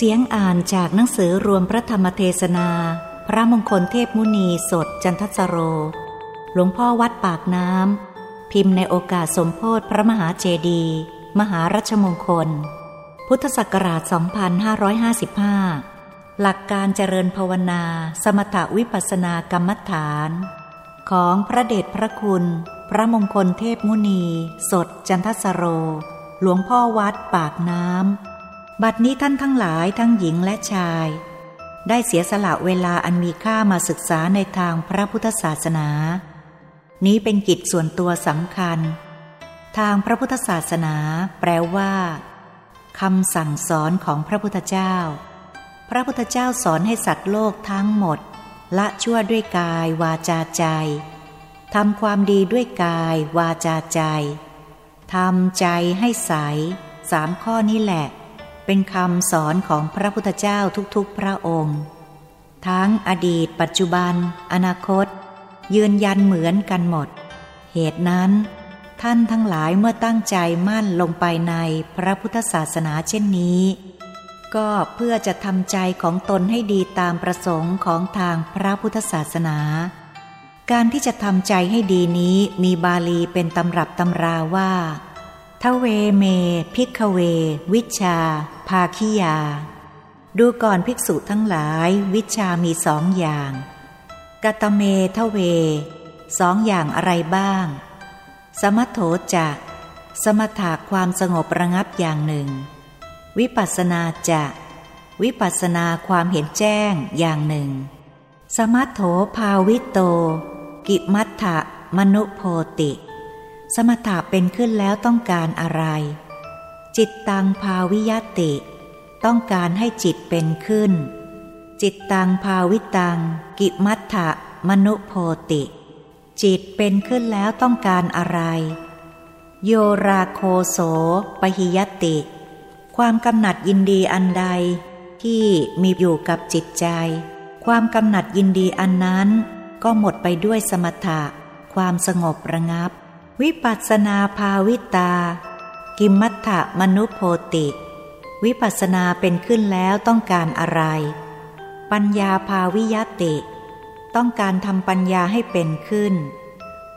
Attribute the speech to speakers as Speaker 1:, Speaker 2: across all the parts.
Speaker 1: เสียงอ่านจากหนังสือรวมพระธรรมเทศนา พระมงคลเทพมุนีสดจันทสโร หลวงพ่อวัดปากน้ำ พิมพ์ในโอกาสสมโพธิพระมหาเจดี มหารัชมงคล พุทธศักราช 2555 หลักการเจริญภาวนา สมถวิปัสสนากรรมฐาน ของพระเดชพระคุณ พระมงคลเทพมุนี สดจันทสโร หลวงพ่อวัดปากน้ำ บัดนี้ท่านทั้งหลายทั้งหญิงและชาย ได้เสียสละเวลาอันมีค่ามาศึกษาในทางพระพุทธศาสนา นี้เป็นกิจส่วนตัวสำคัญ ทางพระพุทธศาสนาแปลว่าคำสั่งสอนของพระพุทธเจ้า พระพุทธเจ้าสอนให้สัตว์โลกทั้งหมด ละชั่วด้วยกายวาจาใจทำความดีด้วยกายวาจาใจทำใจให้ใสสามข้อนี้แหละ เป็นคำสอนของพระพุทธเจ้าทุกๆพระองค์ ทั้งอดีต ปัจจุบัน อนาคต ยืนยันเหมือนกันหมด เหตุนั้น ท่านทั้งหลายเมื่อตั้งใจมั่นลงไปในพระพุทธศาสนาเช่นนี้ ก็เพื่อจะทำใจของตนให้ดีตามประสงค์ของทางพระพุทธศาสนา การที่จะทำใจให้ดีนี้มีบาลีเป็นตำรับตำราว่าเทฺวเม ภิกฺขเว วิชฺชา ภาคิยา ดูก่อนภิกษุทั้งหลายวิชามีสองอย่างกตเม เทฺว สองอย่างอะไรบ้าง สมัโธจะสมถะความสงบระงับอย่างหนึ่ง วิปสฺสนา จ วิปัสสนาความเห็นแจ้งอย่างหนึ่ง สมัทโธภาวิโต กิมัตถะมนุโพติ สมถะเป็นขึ้นแล้วต้องการอะไร จิตตังภาวิยติ ต้องการให้จิตเป็นขึ้น จิตตังภาวิตัง กิมัตถะมนุโพติ จิตเป็นขึ้นแล้วต้องการอะไร โยราโคโสปหิยติ ความกำหนัดยินดีอันใดที่มีอยู่กับจิตใจ ความกำหนัดยินดีอันนั้นก็หมดไปด้วยสมถะ ความสงบระงับ วิปัสนาภาวิตา กิมมัตถะมนุโพติ วิปัสนาเป็นขึ้นแล้วต้องการอะไร ปัญญาภาวิยติ ต้องการทำปัญญาให้เป็นขึ้น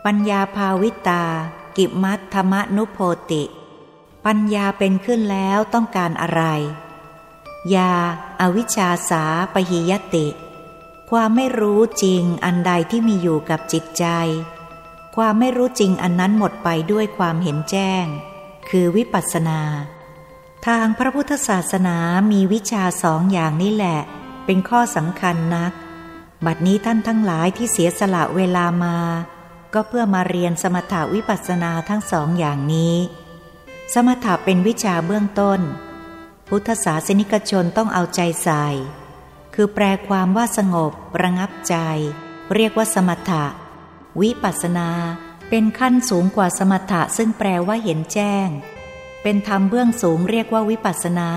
Speaker 1: ปัญญาภาวิตา กิมัตธรรมนุโพติ ปัญญาเป็นขึ้นแล้วต้องการอะไร ยาอวิชชาสาปหิยติ ความไม่รู้จริงอันใดที่มีอยู่กับจิตใจ ความไม่รู้จริงอันนั้นหมดไปด้วยความเห็นแจ้ง คือวิปัสสนา ทางพระพุทธศาสนามีวิชาสองอย่างนี้แหละ เป็นข้อสำคัญนัก บัดนี้ท่านทั้งหลายที่เสียสละเวลามา ก็เพื่อมาเรียนสมถาวิปัสสนาทั้งสองอย่างนี้ สมถะเป็นวิชาเบื้องต้น พุทธศาสนิกชนต้องเอาใจใส่ คือแปลความว่าสงบ ระงับใจ เรียกว่าสมถะ วิปัสสนา เป็นขั้นสูงกว่าสมถะซึ่งแปลว่าเห็นแจ้ง เป็นธรรมเบื้องสูงเรียกว่าวิปัสนา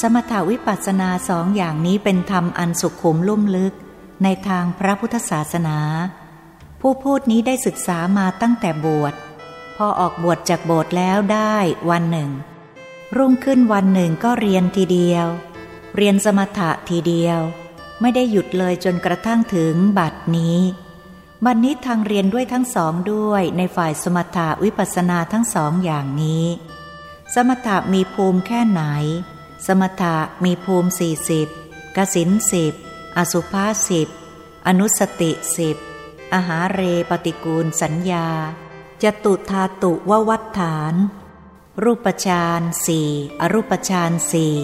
Speaker 1: สมถาวิปัสนาสองอย่างนี้เป็นธรรมอันสุขุมลุ่มลึก ในทางพระพุทธศาสนา ผู้พูดนี้ได้ศึกษามาตั้งแต่บวช พอออกบวชจากโบสถ์แล้วได้วันหนึ่ง รุ่งขึ้นวันหนึ่งก็เรียนทีเดียว เรียนสมถะทีเดียว ไม่ได้หยุดเลยจนกระทั่งถึงบัดนี้ บัดนนี้ทางเรียนด้วยทั้งสองด้วยในฝ่ายสมถะวิปัสนาทั้งสองอย่างนี้ สมถะมีภูมิแค่ไหน สมถะมีภูมิสี่สิบกสินสิบอสุภาสิบอนุสติสิบอาหาเรปฏิกูลสัญญาจตุธาตุววัฏฐาน รูปฌานสี่อรูปฌานสี่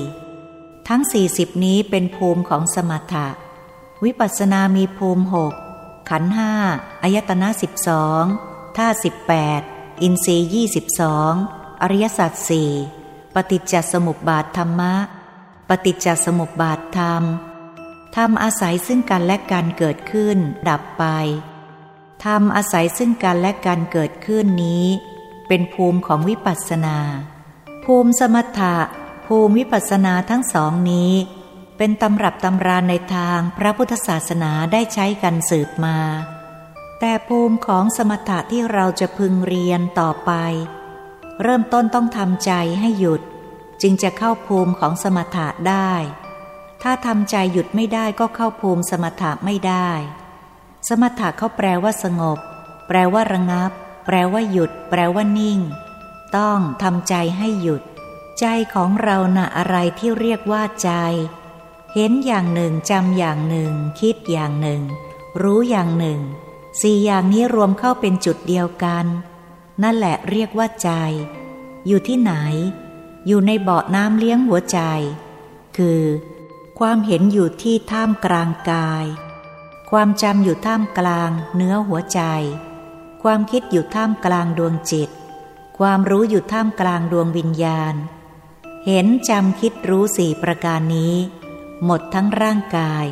Speaker 1: ทั้งสี่สิบนี้เป็นภูมิของสมถะ วิปัสนามีภูมิหก ขันห้าอายตนะสิบสองท่าสิบแปดอินทรีย์ยี่สิบสองอริยสัจสี่ปฏิจจสมุปบาทธรรมะ ปฏิจจสมุปบาทธรรมธรรมอาศัยซึ่งกันและกันเกิดขึ้น ดับไปธรรมอาศัยซึ่งกันและกันเกิดขึ้นนี้ เป็นภูมิของวิปัสสนา ภูมิสมถะภูมิวิปัสสนาทั้งสองนี้ เป็นตำรับตำราในทางพระพุทธศาสนาได้ใช้กันสืบมา แต่ภูมิของสมถะที่เราจะพึงเรียนต่อไป เริ่มต้นต้องทำใจให้หยุด จึงจะเข้าภูมิของสมถะได้ ถ้าทำใจหยุดไม่ได้ก็เข้าภูมิสมถะไม่ได้ สมถะเขาแปลว่าสงบ แปลว่าระงับ แปลว่าหยุด แปลว่านิ่ง ต้องทำใจให้หยุด ใจของเราน่ะอะไรที่เรียกว่าใจ เห็นอย่างหนึ่งจำอย่างหนึ่ง คิดอย่างหนึ่ง รู้อย่างหนึ่ง สี่อย่างนี้รวมเข้าเป็นจุดเดียวกัน นั่นแหละเรียกว่าใจ อยู่ที่ไหน อยู่ในเบาะน้ำเลี้ยงหัวใจ คือ ความเห็นอยู่ที่ท่ามกลางกาย ความจำอยู่ท่ามกลางเนื้อหัวใจ ความคิดอยู่ท่ามกลางดวงจิต ความรู้อยู่ท่ามกลางดวงวิญญาณ เห็นจำคิดรู้สี่ประการนี้ หมดทั้งร่างกาย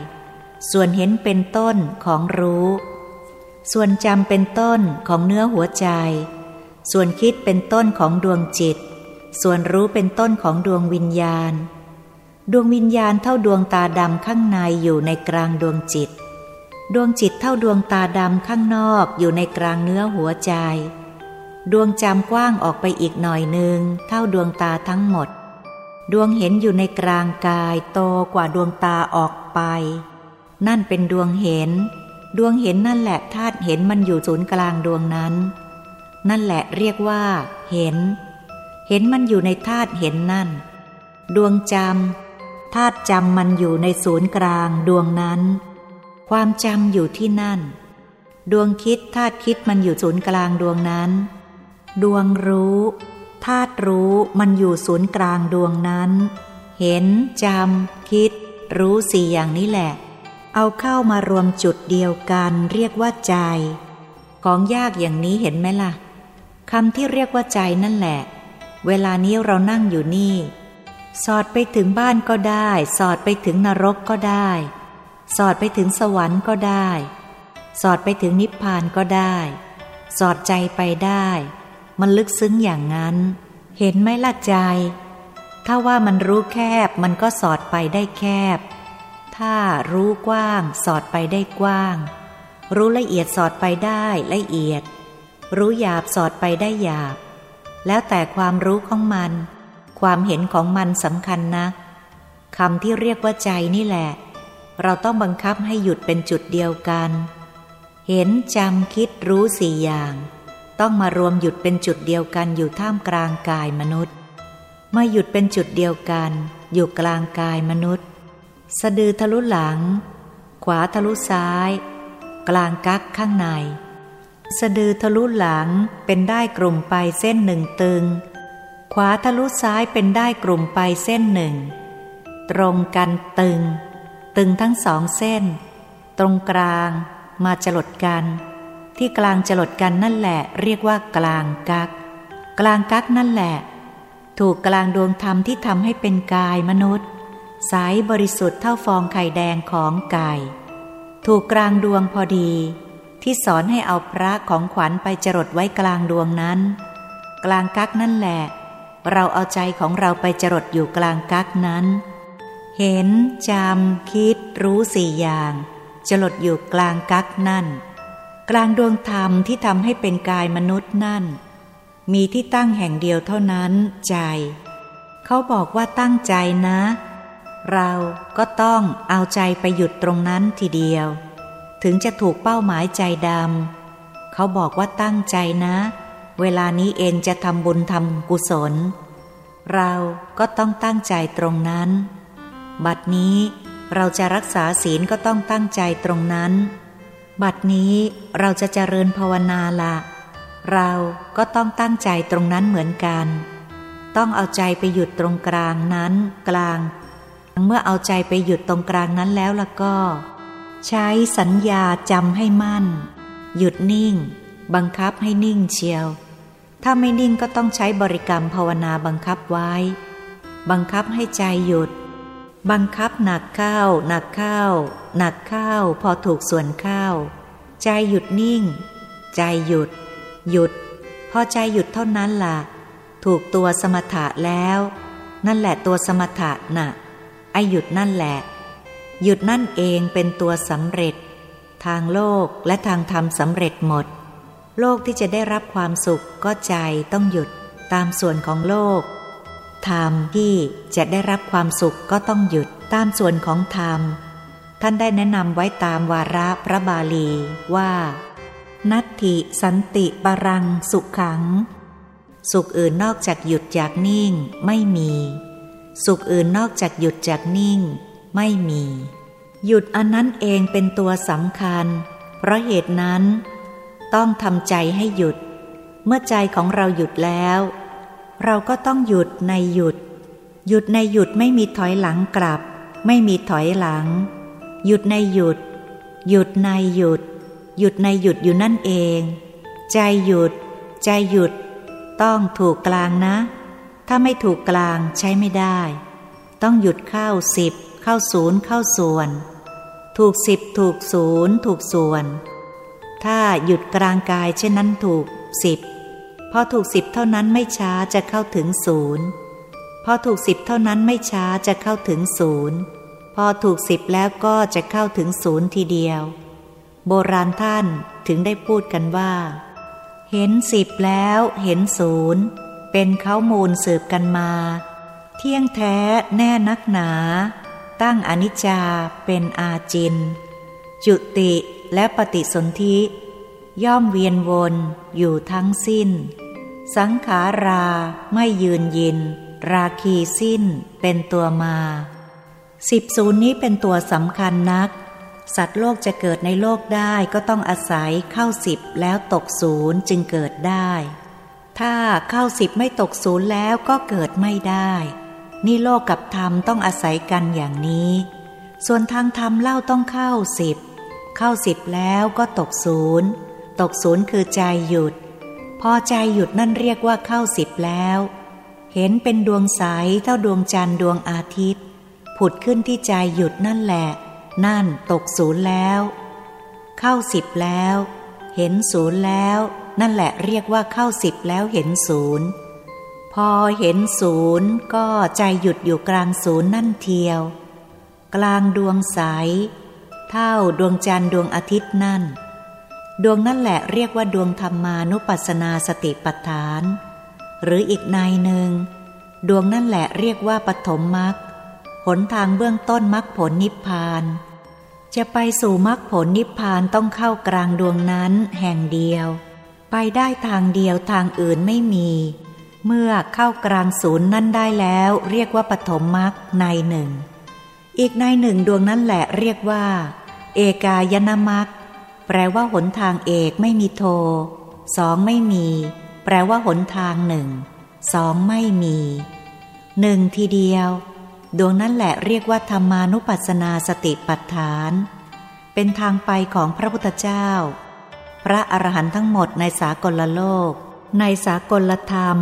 Speaker 1: ส่วนเห็นเป็นต้นของรู้ ส่วนจำเป็นต้นของเนื้อหัวใจ ส่วนคิดเป็นต้นของดวงจิต ส่วนรู้เป็นต้นของดวงวิญญาณ ดวงวิญญาณเท่าดวงตาดำข้างในอยู่ในกลางดวงจิต ดวงจิตเท่าดวงตาดำข้างนอกอยู่ในกลางเนื้อหัวใจ ดวงจำกว้างออกไปอีกหน่อยหนึ่งเท่าดวงตาทั้งหมด ดวงเห็นอยู่ในกลางกายโตกว่าดวงตาออกไป นั่นเป็นดวงเห็น ดวงเห็นนั่นแหละธาตุเห็นมันอยู่ศูนย์กลางดวงนั้น นั่นแหละเรียกว่า เห็น เห็นมันอยู่ในธาตุเห็นนั่น ดวงจำธาตุจำมันอยู่ในศูนย์กลางดวงนั้น ความจำอยู่ที่นั่น ดวงคิดธาตุคิดมันอยู่ศูนย์กลางดวงนั้น ดวงรู้ ธาตุรู้มันอยู่ศูนย์กลางดวงนั้น เห็นจำคิด รู้สี่อย่างนี้แหละ เอาเข้ามารวมจุดเดียวกันเรียกว่าใจ ของยากอย่างนี้เห็นไหมล่ะคำที่เรียกว่าใจนั่นแหละ เวลานี้เรานั่งอยู่นี่ สอดไปถึงบ้านก็ได้ สอดไปถึงนรกก็ได้ สอดไปถึงสวรรค์ก็ได้ สอดไปถึงนิพพานก็ได้ สอดใจไปได้ มันลึกซึ้งอย่างนั้น เห็นไหมล่ะใจ ถ้าว่ามันรู้แคบมันก็สอดไปได้แคบ ถ้ารู้กว้างสอดไปได้กว้าง รู้ละเอียดสอดไปได้ละเอียด รู้หยาบสอดไปได้หยาบ แล้วแต่ความรู้ของมัน ความเห็นของมันสำคัญนะคำที่เรียกว่าใจนี่แหละ เราต้องบังคับให้หยุดเป็นจุดเดียวกัน เห็นจำคิดรู้สี่อย่าง ต้องมารวมหยุดเป็นจุดเดียวกันอยู่ท่ามกลางกายมนุษย์มื่อหยุดเป็นจุดเดียวกัน อยู่กลางกายมนุษย์ สะดือทะลุหลัง ขวาทะลุซ้าย กลางกักข้างใน สะดือทะลุหลังเป็นได้กลุ่มไปเส้นหนึ่งตึง ขวาทะลุซ้ายเป็นได้กลุ่มไปเส้นหนึ่ง ตรงกันตึง ตึงทั้งสองเส้น ตรงกลางมาจลดกัน ที่กลางจลดกันนั่นแหละ เรียกว่ากลางกัก กลางกักนั่นแหละ ถูกกลางดวงธรรมที่ทำให้เป็นกายมนุษย์ใสบริสุทธิ์เท่าฟองไข่แดงของไก่ถูกกลางดวงพอดี ที่สอนให้เอาพระของขวัญไปจรดไว้กลางดวงนั้น กลางกักนั่นแหละ เราเอาใจของเราไปจรดอยู่กลางกักนั้น เห็นจำคิดรู้สี่อย่างจรดอยู่กลางกักนั่น กลางดวงธรรมที่ทำให้เป็นกายมนุษย์นั่น มีที่ตั้งแห่งเดียวเท่านั้นใจ เขาบอกว่าตั้งใจนะ เราก็ต้องเอาใจไปหยุดตรงนั้นทีเดียว ถึงจะถูกเป้าหมายใจดำเขาบอกว่าตั้งใจนะ เวลานี้เองจะทำบุญทำกุศล เราก็ต้องตั้งใจตรงนั้น บัดนี้เราจะรักษาศีลก็ต้องตั้งใจตรงนั้น บัดนี้เราจะเจริญภาวนาละเราก็ต้องตั้งใจตรงนั้นเหมือนกัน ต้องเอาใจไปหยุดตรงกลางนั้นกลาง เมื่อเอาใจไปหยุดตรงกลางนั้นแล้วล่ะก็ ใช้สัญญาจำให้มั่น หยุดนิ่ง บังคับให้นิ่งเชียว ถ้าไม่นิ่งก็ต้องใช้บริกรรมภาวนาบังคับไว้ บังคับให้ใจหยุด บังคับหนักเข้าหนักเข้าหนักเข้าพอถูกส่วนเข้าใจหยุดนิ่ง ใจหยุด หยุด พอใจหยุดเท่านั้นละ่ะ ถูกตัวสมถะแล้ว นั่นแหละตัวสมถะนะ่ะไอหยุดนั่นแหละ หยุดนั่นเองเป็นตัวสำเร็จ ทางโลกและทางธรรมสำเร็จหมด โลกที่จะได้รับความสุขก็ใจต้องหยุดตามส่วนของโลก ธรรมที่จะได้รับความสุขก็ต้องหยุดตามส่วนของธรรม ท่านได้แนะนำไว้ตามวาระพระบาลีว่า นัตถิสันติปรังสุขขัง สุขอื่นนอกจากหยุดจากนิ่งไม่มี สุขอื่นนอกจากหยุดจากนิ่ง ไม่มี หยุดอันนั้นเองเป็นตัวสำคัญ เพราะเหตุนั้น ต้องทำใจให้หยุด เมื่อใจของเราหยุดแล้ว เราก็ต้องหยุดในหยุด หยุดในหยุดไม่มีถอยหลังกลับ ไม่มีถอยหลัง หยุดในหยุด หยุดในหยุด หยุดในหยุดอยู่นั่นเอง ใจหยุด ใจหยุด ต้องถูกกลางนะ ถ้าไม่ถูกกลางใช้ไม่ได้ ต้องหยุดเข้าสิบเข้าศูนย์เข้าส่วน ถูกสิบถูกศูนย์ถูกส่วน ถ้าหยุดกลางกายเช่นนั้นถูกสิบ อถูกสิบเท่านั้นไม่ช้าจะเข้าถึงศูนย์พอถูกสิบเท่านั้นไม่ช้าจะเข้าถึงศูนย์พอถูกสิบแล้วก็จะเข้าถึงศูนย์ทีเดียว โบราณท่านถึงได้พูดกันว่า เห็นสิบแล้วเห็นศูนย์เป็นเขามูลสืบกันมา เที่ยงแท้แน่นักหนา ตั้งอนิจจาเป็นอาจิน จุติและปฏิสนธิ ย่อมเวียนวนอยู่ทั้งสิ้น สังขาราไม่ยืนยิน ราคีสิ้นเป็นตัวมาสิบศูนย์นี้เป็นตัวสำคัญนัก สัตว์โลกจะเกิดในโลกได้ก็ต้องอาศัยเข้าสิบแล้วตกศูนย์จึงเกิดได้ ถ้าเข้าสิบไม่ตกศูนย์แล้วก็เกิดไม่ได้ นี่โลกกับธรรมต้องอาศัยกันอย่างนี้ ส่วนทางธรรมเล่าต้องเข้าสิบเข้าสิบแล้วก็ตกศูนย์ตกศูนย์คือใจหยุด อใจหยุดนั่นเรียกว่าเข้าสิบแล้ว เห็นเป็นดวงใสเท่าดวงจันทร์ดวงอาทิตย์ ผุดขึ้นที่ใจหยุดนั่นแหละ นั่นตกศูนย์แล้ว เข้าสิบแล้ว เห็นศูนย์แล้ว นั่นแหละเรียกว่าเข้าสิบแล้วเห็นศูนย์พอเห็นศูนย์ก็ใจหยุดอยู่กลางศูนย์นั่นเทียว กลางดวงใส เท่าดวงจันทร์ดวงอาทิตย์นั่น ดวงนั่นแหละเรียกว่าดวงธรรมานุปัสสนาสติปัฏฐาน หรืออีกนายหนึ่ง ดวงนั่นแหละเรียกว่าปฐมมรรคผลทางเบื้องต้นมรรคผลนิพพาน จะไปสู่มรรคผลนิพพานต้องเข้ากลางดวงนั้นแห่งเดียว ไปได้ทางเดียวทางอื่นไม่มี เมื่อเข้ากลางศูนย์นั่นได้แล้วเรียกว่าปฐมมรรคในหนึ่ง อีกในหนึ่งดวงนั่นแหละเรียกว่า เอกายนามรรค แปลว่าหนทางเอกไม่มีโทสองไม่มี แปลว่าหนทางหนึ่งสองไม่มีหนึ่งทีเดียว ดวงนั้นแหละเรียกว่าธรรมานุปัสสนาสติปัฏฐาน เป็นทางไปของพระพุทธเจ้า พระอรหันต์ทั้งหมดในสากลโลก ในสากลธรรม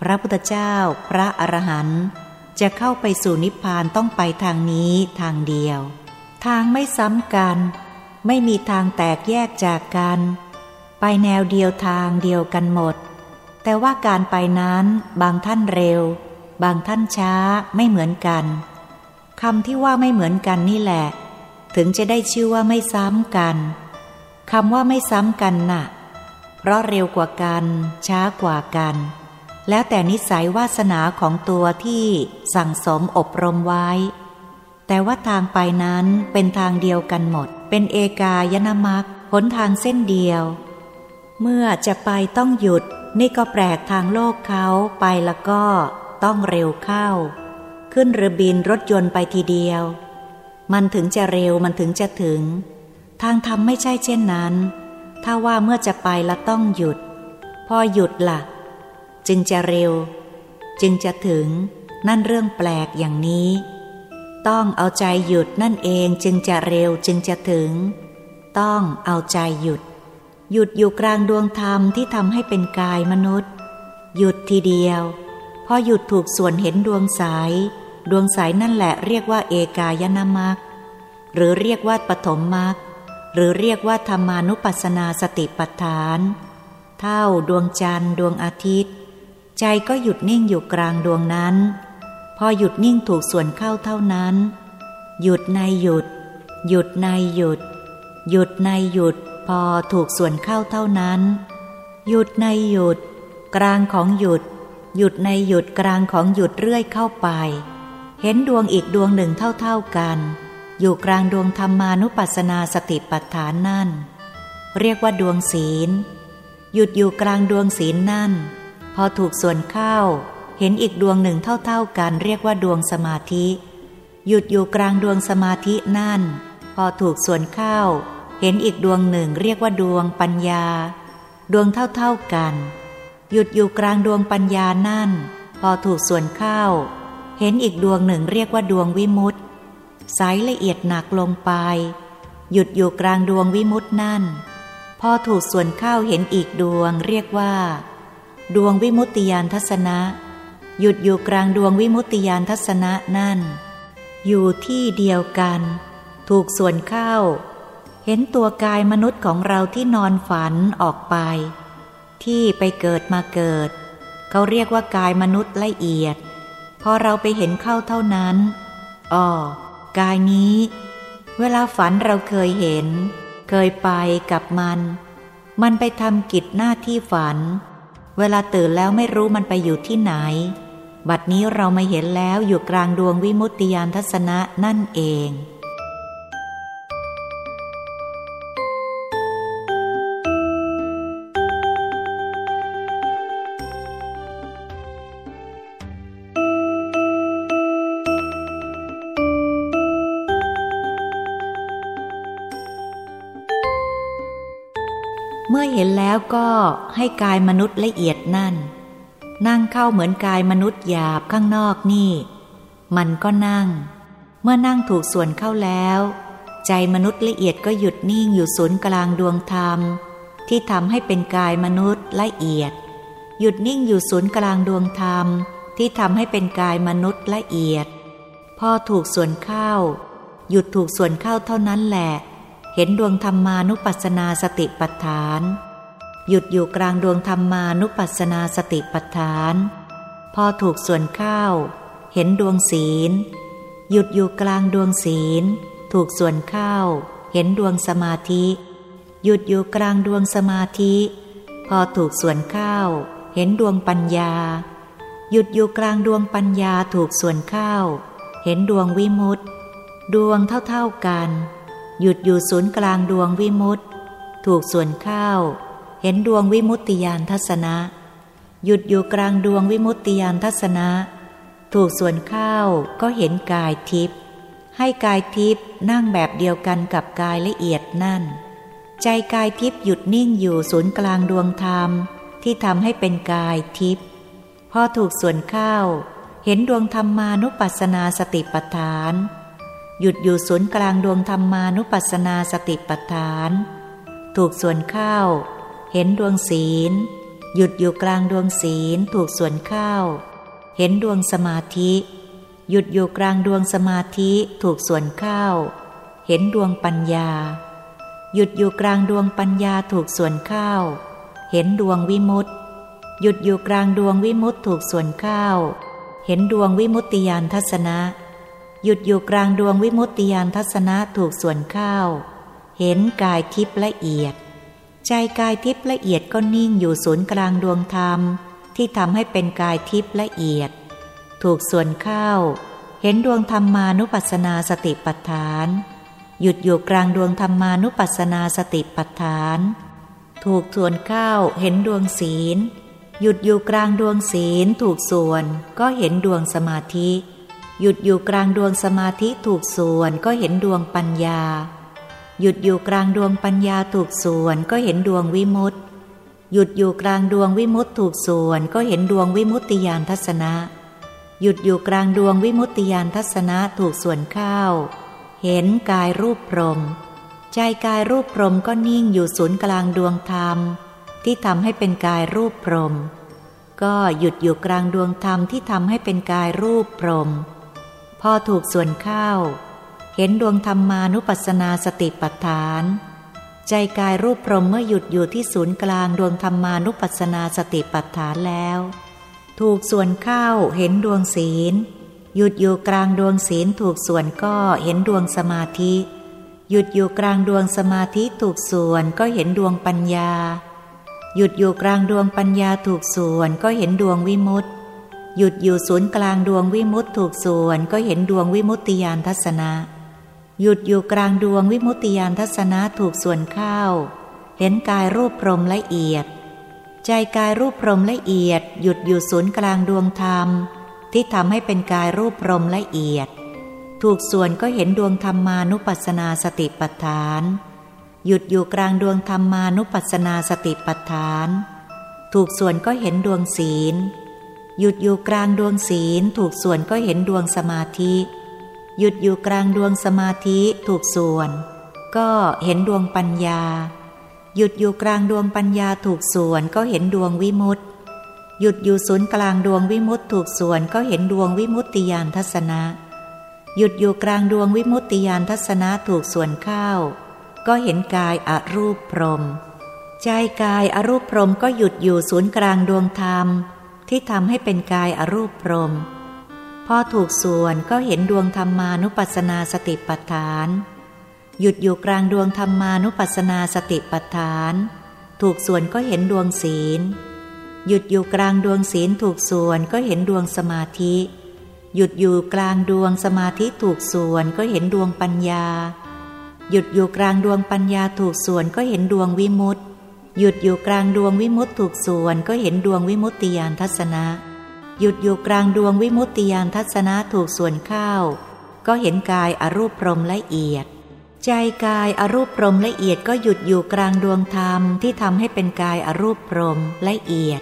Speaker 1: พระพุทธเจ้า พระอรหันต์จะเข้าไปสู่นิพพานต้องไปทางนี้ทางเดียว ทางไม่ซ้ำกัน ไม่มีทางแตกแยกจากกัน ไปแนวเดียวทางเดียวกันหมด แต่ว่าการไปนั้นบางท่านเร็ว บางท่านช้าไม่เหมือนกันคำที่ว่าไม่เหมือนกันนี่แหละ ถึงจะได้ชื่อว่าไม่ซ้ำกันคำว่าไม่ซ้ำกันนะ่ะ เพราะเร็วกว่ากัน ช้ากว่ากัน แล้วแต่นิสัยวาสนาของตัวที่สั่งสมอบรมไว้ แต่ว่าทางไปนั้นเป็นทางเดียวกันหมด เป็นเอกายนามักหนทางเส้นเดียว เมื่อจะไปต้องหยุด นี่ก็แปลกทางโลกเขาไปแล้วก็ต้องเร็วเข้า ขึ้นเรือบินรถยนต์ไปทีเดียว มันถึงจะเร็วมันถึงจะถึง ทางธรรมไม่ใช่เช่นนั้น ถ้าว่าเมื่อจะไปแล้วต้องหยุด พอหยุดละ่ะ จึงจะเร็ว จึงจะถึงนั่นเรื่องแปลกอย่างนี้ ต้องเอาใจหยุดนั่นเองจึงจะเร็วจึงจะถึง ต้องเอาใจหยุด หยุดอยู่กลางดวงธรรมที่ทำให้เป็นกายมนุษย์ หยุดทีเดียว พอหยุดถูกส่วนเห็นดวงสาย ดวงสายนั่นแหละเรียกว่าเอกายนามักหรือเรียกว่าปฐมมักหรือเรียกว่าธรรมานุปัสสนาสติปัฏฐาน เท่าดวงจันทร์ดวงอาทิตย์ ใจก็หยุดนิ่งอยู่กลางดวงนั้น อหยุดนิ่งถูกส่วนเข้าเท่านั้น หยุดในหยุด หยุดในหยุด หยุดในหยุด พอถูกส่วนเข้าเท่านั้น หยุดในหยุด กลางของหยุด หยุดในหยุดกลางของหยุดเรื่อยเข้าไป เห็นดวงอีกดวงหนึ่งเท่าๆกัน อยู่กลางดวงธรรมานุปัสสนาสติปัฏฐานนั่น เรียกว่าดวงศีล หยุดอยู่กลางดวงศีลนั่น พอถูกส่วนเข้า เห็นอีกดวงหนึ่งเท่าๆกันเรียกว่าดวงสมาธิ หยุดอยู่กลางดวงสมาธินั่น พอถูกส่วนเข้า เห็นอีกดวงหนึ่งเรียกว่าดวงปัญญา ดวงเท่าๆกัน หยุดอยู่กลางดวงปัญญานั่น พอถูกส่วนเข้า เห็นอีกดวงหนึ่งเรียกว่าดวงวิมุตต์สายละเอียดหนักลงไป หยุดอยู่กลางดวงวิมุตต์นั่น พอถูกส่วนเข้าเห็นอีกดวงเรียกว่า ดวงวิมุตติยานทัศนะ หยุดอยู่กลางดวงวิมุตติยานทัศนะนั่น อยู่ที่เดียวกัน ถูกส่วนเข้า เห็นตัวกายมนุษย์ของเราที่นอนฝันออกไป ที่ไปเกิดมาเกิด เขาเรียกว่ากายมนุษย์ละเอียด พอเราไปเห็นเข้าเท่านั้นอ๋อกายนี้ เวลาฝันเราเคยเห็น เคยไปกับมัน มันไปทำกิจหน้าที่ฝัน เวลาตื่นแล้วไม่รู้มันไปอยู่ที่ไหน บัดนี้เรามาเห็นแล้วอยู่กลางดวงวิมุตติยานทัศนะนั่นเองเมื่อเห็นแล้วก็ให้กายมนุษย์ละเอียดนั่น นั่งเข้าเหมือนกายมนุษย์หยาบข้างนอกนี่ มันก็นั่ง เมื่อนั่งถูกส่วนเข้าแล้ว ใจมนุษย์ละเอียดก็หยุดนิ่งอยู่ศูนย์กลางดวงธรรม ที่ทำให้เป็นกายมนุษย์ละเอียด หยุดนิ่งอยู่ศูนย์กลางดวงธรรม ที่ทำให้เป็นกายมนุษย์ละเอียด พอถูกส่วนเข้า หยุดถูกส่วนเข้าเท่านั้นแหละ เห็นดวงธรรมานุปัสสนาสติปัฏฐาน หยุดอยู่กลางดวงธรรมานุปัสสนาสติปัฏฐาน พอถูกส่วนเข้าเห็นดวงศีล หยุดอยู่กลางดวงศีล ถูกส่วนเข้าเห็นดวงสมาธิ หยุดอยู่กลางดวงสมาธิ พอถูกส่วนเข้าเห็นดวงปัญญา หยุดอยู่กลางดวงปัญญาถูกส่วนเข้าเห็นดวงวิมุตต์ดวงเท่าๆกัน หยุดอยู่ศูนย์กลางดวงวิมุตต์ถูกส่วนเข้า เห็นดวงวิมุตติยานทัศนะ หยุดอยู่กลางดวงวิมุตติยานทัศนะ ถูกส่วนเข้าก็เห็นกายทิพย์ให้กายทิพย์นั่งแบบเดียวกันกับกายละเอียดนั่น ใจกายทิพย์หยุดนิ่งอยู่ศูนย์กลางดวงธรรมที่ทำให้เป็นกายทิพย์พอถูกส่วนเข้าเห็นดวงธรรมานุปัสสนาสติปัฏฐาน หยุดอยู่ศูนย์กลางดวงธรรมานุปัสสนาสติปัฏฐาน ถูกส่วนเข้า เห็นดวงศีล หยุดอยู่กลางดวงศีลถูกส่วนเข้า เห็นดวงสมาธิ หยุดอยู่กลางดวงสมาธิถูกส่วนเข้า เห็นดวงปัญญา หยุดอยู่กลางดวงปัญญาถูกส่วนเข้า เห็นดวงวิมุตติ หยุดอยู่กลางดวงวิมุตติถูกส่วนเข้า เห็นดวงวิมุตติยานทัศนะหยุดอยู่กลางดวงวิมุตติยานทัศนะถูกส่วนเข้า เห็นกายทิพย์ละเอียด ใจกายทิพย์ละเอียดก็นิ่งอยู่ศูนย์กลางดวงธรรม ที่ทำให้เป็นกายทิพย์ละเอียด ถูกส่วนเข้า เห็นดวงธรรมานุปัสสนาสติปัฏฐาน หยุดอยู่กลางดวงธรรมานุปัสสนาสติปัฏฐาน ถูกส่วนเข้าเห็นดวงศีล หยุดอยู่กลางดวงศีลถูกส่วนก็เห็นดวงสมาธิ หยุดอยู่กลางดวงสมาธิถูกส่วนก็เห็นดวงปัญญา หยุดอยู่กลางดวงปัญญาถูกส่วนก็เห็นดวงวิมุตติ หยุดอยู่กลางดวงวิมุตติถูกส่วนก็เห็นดวงวิมุตติยานทัศนะ หยุดอยู่กลางดวงวิมุตติยานทัศนะถูกส่วนเข้าเห็นกายรูปพรม ใจกายรูปพรมก็นิ่งอยู่ศูนย์กลางดวงธรรม ที่ทำให้เป็นกายรูปพรม ก็หยุดอยู่กลางดวงธรรมที่ทำให้เป็นกายรูปพรม พอถูกส่วนเข้า เห็นดวงธรรมานุปัสสนาสติปัฏฐาน ใจกายรูปพรหมเมื่อหยุดอยู่ที่ศูนย์กลางดวงธรรมานุปัสสนาสติปัฏฐานแล้ว ถูกส่วนเข้าเห็นดวงศีล หยุดอยู่กลางดวงศีลถูกส่วนก็เห็นดวงสมาธิ หยุดอยู่กลางดวงสมาธิถูกส่วนก็เห็นดวงปัญญา หยุดอยู่กลางดวงปัญญาถูกส่วนก็เห็นดวงวิมุตติหยุดอยู่ศูนย์กลางดวงวิมุตถูกส่วนก็เห็นดวงวิมุตติยานทัศนะ หยุดอยู่กลางดวงวิมุตติยานทัศนะถูกส่วนเข้า เห็นกายรูปพรมละเอียด ใจกายรูปพรมละเอียด หยุดอยู่ศูนย์กลางดวงธรรม ที่ทำให้เป็นกายรูปพรมละเอียด ถูกส่วนก็เห็นดวงธรรมานุปัสสนาสติปัฏฐาน หยุดอยู่กลางดวงธรรมานุปัสสนาสติปัฏฐาน ถูกส่วนก็เห็นดวงศีล หยุดอยู่กลางดวงศีล ถูกส่วนก็เห็นดวงสมาธิ หยุดอยู่กลางดวงสมาธิถูกส่วน ก็เห็นดวงปัญญา หยุดอยู่กลางดวงปัญญาถูกส่วนก็เห็นดวงวิมุตติ หยุดอยู่ศูนย์กลางดวงวิมุตติถูกส่วนก็เห็นดวงวิมุตติยานทัศนะ หยุดอยู่กลางดวงวิมุตติยานทัศนะถูกส่วนเข้า ก็เห็นกายอรูปพรมใจกายอรูปพรมก็หยุดอยู่ศูนย์กลางดวงธรรม ที่ทำให้เป็นกายอรูปพรม พอถูกส่วนก็เห็นดวงธรรมานุปัสสนาสติปัฏฐาน หยุดอยู่กลางดวงธรรมานุปัสสนาสติปัฏฐาน ถูกส่วนก็เห็นดวงศีล หยุดอยู่กลางดวงศีลถูกส่วนก็เห็นดวงสมาธิ หยุดอยู่กลางดวงสมาธิถูกส่วนก็เห็นดวงปัญญา หยุดอยู่กลางดวงปัญญาถูกส่วนก็เห็นดวงวิมุตติ หยุดอยู่กลางดวงวิมุตถูกส่วนก็เห็นดวงวิมุตติยานทัศนะ หยุดอยู่กลางดวงวิมุตติยานทัศนะถูกส่วนเข้า ก็เห็นกายอรูปพรมละเอียด ใจกายอรูปพรมละเอียดก็หยุดอยู่กลางดวงธรรมที่ทำให้เป็นกายอรูปพรมละเอียด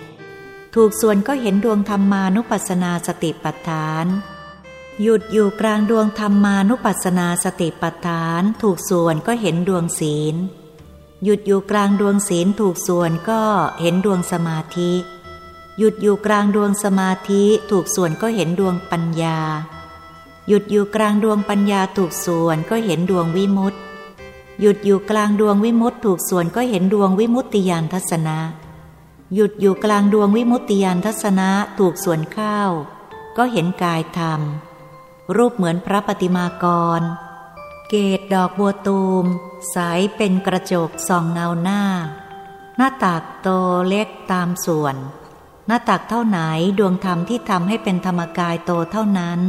Speaker 1: ถูกส่วนก็เห็นดวงธรรมานุปัสสนาสติปัฏฐาน หยุดอยู่กลางดวงธรรมานุปัสสนาสติปัฏฐาน ถูกส่วนก็เห็นดวงศีล หยุดอยู่กลางดวงศีลถูกส่วนก็เห็นดวงสมาธิ หยุดอยู่กลางดวงสมาธิถูกส่วนก็เห็นดวงปัญญา หยุดอยู่กลางดวงปัญญาถูกส่วนก็เห็นดวงวิมุตติ หยุดอยู่กลางดวงวิมุตติถูกส่วนก็เห็นดวงวิมุตติยานทัศนะ หยุดอยู่กลางดวงวิมุตติยานทัศนะถูกส่วนเข้าก็เห็นกายธรรม รูปเหมือนพระปฏิมากร เกตดอกบัวตูมใสเป็นกระจกส่องเงาหน้า หน้าตักโตเล็กตามส่วน หน้าตักเท่าไหนดวงธรรมที่ทำให้เป็นธรรมกายโตเท่านั้น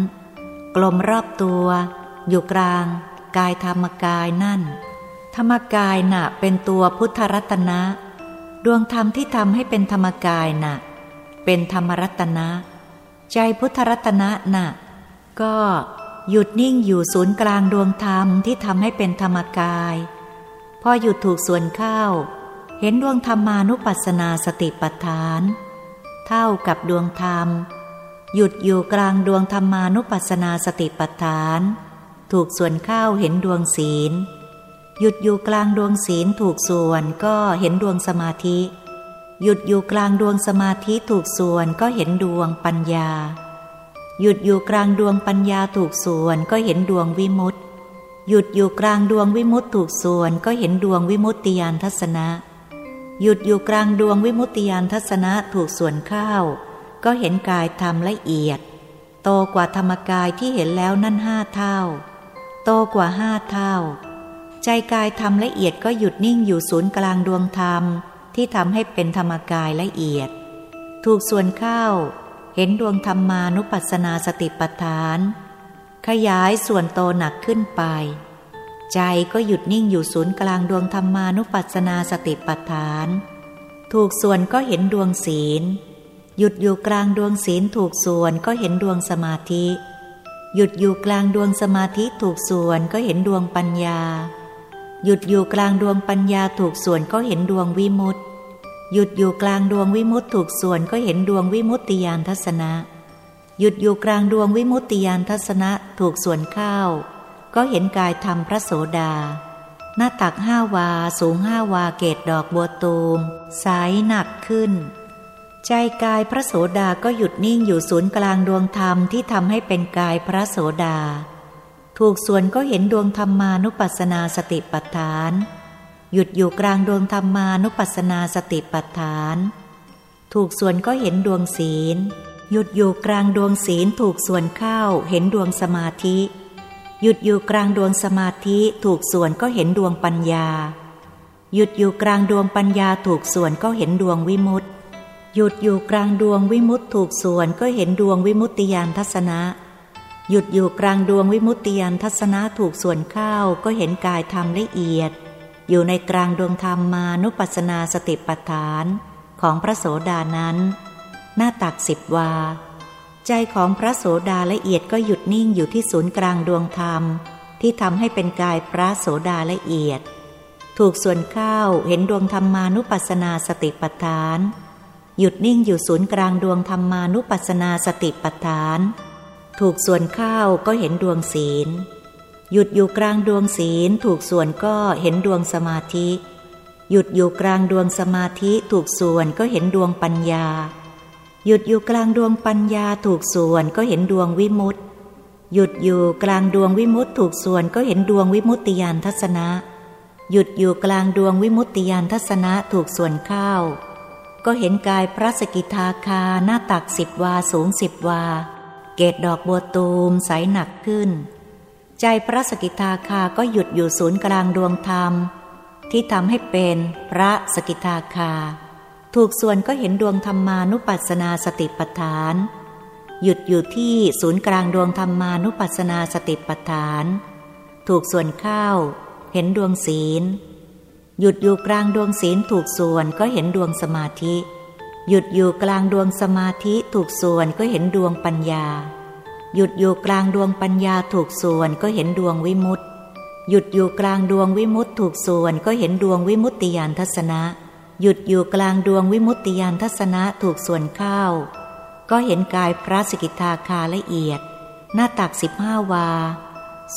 Speaker 1: กลมรอบตัว อยู่กลาง กายธรรมกายนั่น ธรรมกายน่ะเป็นตัวพุทธรัตนะ ดวงธรรมที่ทำให้เป็นธรรมกายน่ะ เป็นธรรมรัตนะ ใจพุทธรัตนะน่ะ ก็หยุดนิ่งอยู่ศูนย์กลางดวงธรรมที่ทำให้เป็นธรรมกาย พอหยุดถูกส่วนเข้า เห็นดวงธรรมานุปัสสนาสติปัฏฐาน เท่ากับดวงธรรม หยุดอยู่กลางดวงธรรมานุปัสสนาสติปัฏฐาน ถูกส่วนเข้าเห็นดวงศีล หยุดอยู่กลางดวงศีลถูกส่วนก็เห็นดวงสมาธิ หยุดอยู่กลางดวงสมาธิถูกส่วนก็เห็นดวงปัญญา หยุดอยู่กลางดวงปัญญาถูกส่วนก็เห็นดวงวิมุตติ หยุดอยู่กลางดวงวิมุตติถูกส่วนก็เห็นดวงวิมุตติยานทัศนะ หยุดอยู่กลางดวงวิมุตติยานทัศนะถูกส่วนเข้าก็เห็นกายธรรมละเอียด โตกว่าธรรมกายที่เห็นแล้วนั่นห้าเท่า โตกว่าห้าเท่า ใจกายธรรมละเอียดก็หยุดนิ่งอยู่ศูนย์กลางดวงธรรม ที่ทำให้เป็นธรรมกายละเอียด ถูกส่วนเข้าเห็นดวงธรรมานุปัสสนาสติปัฏฐาน ขยายส่วนโตหนักขึ้นไป ใจก็หยุดนิ่งอยู่ศูนย์กลางดวงธรรมานุปัสสนาสติปัฏฐาน ถูกส่วนก็เห็นดวงศีล หยุดอยู่กลางดวงศีลถูกส่วนก็เห็นดวงสมาธิ หยุดอยู่กลางดวงสมาธิถูกส่วนก็เห็นดวงปัญญา หยุดอยู่กลางดวงปัญญาถูกส่วนก็เห็นดวงวิมุตติ หยุดอยู่กลางดวงวิมุตถูกส่วนก็เห็นดวงวิมุตติยานทัศนะ หยุดอยู่กลางดวงวิมุตติยานทัศนะถูกส่วนเข้า ก็เห็นกายธรรมพระโสดา หน้าตักห้าวาสูงห้าวาเกตดอกบัวตูมสายหนักขึ้น ใจกายพระโสดาก็หยุดนิ่งอยู่ศูนย์กลางดวงธรรมที่ทำให้เป็นกายพระโสดา ถูกส่วนก็เห็นดวงธรรมานุปัสสนาสติปัฏฐาน หยุดอยู่กลางดวงธรรมานุปัสสนาสติปัฏฐาน ถูกส่วนก็เห็นดวงศีล หยุดอยู่กลางดวงศีลถูกส่วนเข้าเห็นดวงสมาธิ หยุดอยู่กลางดวงสมาธิถูกส่วนก็เห็นดวงปัญญา หยุดอยู่กลางดวงปัญญาถูกส่วนก็เห็นดวงวิมุตติ หยุดอยู่กลางดวงวิมุตติถูกส่วนก็เห็นดวงวิมุตติยานทัศนะ หยุดอยู่กลางดวงวิมุตติยานทัศนะถูกส่วนเข้าก็เห็นกายธรรมละเอียด อยู่ในกลางดวงธรรมมานุปัสนาสติปัฏฐานของพระโสดานั้น หน้าตักสิบวา ใจของพระโสดาละเอียดก็หยุดนิ่งอยู่ที่ศูนย์กลางดวงธรรม ที่ทำให้เป็นกายพระโสดาละเอียด ถูกส่วนเข้าเห็นดวงธรรมานุปัสนาสติปัฏฐาน หยุดนิ่งอยู่ศูนย์กลางดวงธรรมานุปัสนาสติปัฏฐาน ถูกส่วนเข้าก็เห็นดวงศีล หยุดอยู่กลางดวงศีล ถูกส่วนก็เห็นดวงสมาธิ หยุดอยู่กลางดวงสมาธิ ถูกส่วนก็เห็นดวงปัญญา หยุดอยู่กลางดวงปัญญาถูกส่วนก็เห็นดวงวิมุตติ หยุดอยู่กลางดวงวิมุตติถูกส่วนก็เห็นดวงวิมุตติยานทัศนะ หยุดอยู่กลางดวงวิมุตติยานทัศนะถูกส่วนเข้า ก็เห็นกายพระสกิทาคาหน้าตักสิบวาสูงสิบวา เกตดอกบัวตูมใสหนักขึ้น ใจพระสกิทาคาก็หยุดอยู่ศูนย์กลางดวงธรรม ที่ทำให้เป็นพระสกิทาคา ถูกส่วนก็เห็นดวงธรรมานุปัสสนาสติปัฏฐาน หยุดอยู่ที่ศูนย์กลางดวงธรรมานุปัสสนาสติปัฏฐาน ถูกส่วนเข้า เห็นดวงศีล หยุดอยู่กลางดวงศีลถูกส่วนก็เห็นดวงสมาธิ หยุดอยู่กลางดวงสมาธิถูกส่วนก็เห็นดวงปัญญา หยุดอยู่กลางดวงปัญญาถูกส่วนก็เห็นดวงวิมุตติ หยุดอยู่กลางดวงวิมุตติถูกส่วนก็เห็นดวงวิมุตติยานทัศนะ หยุดอยู่กลางดวงวิมุตติยานทัศนะถูกส่วนเข้าก็เห็นกายพระสกิทาคาละเอียด หน้าตักสิบห้าวา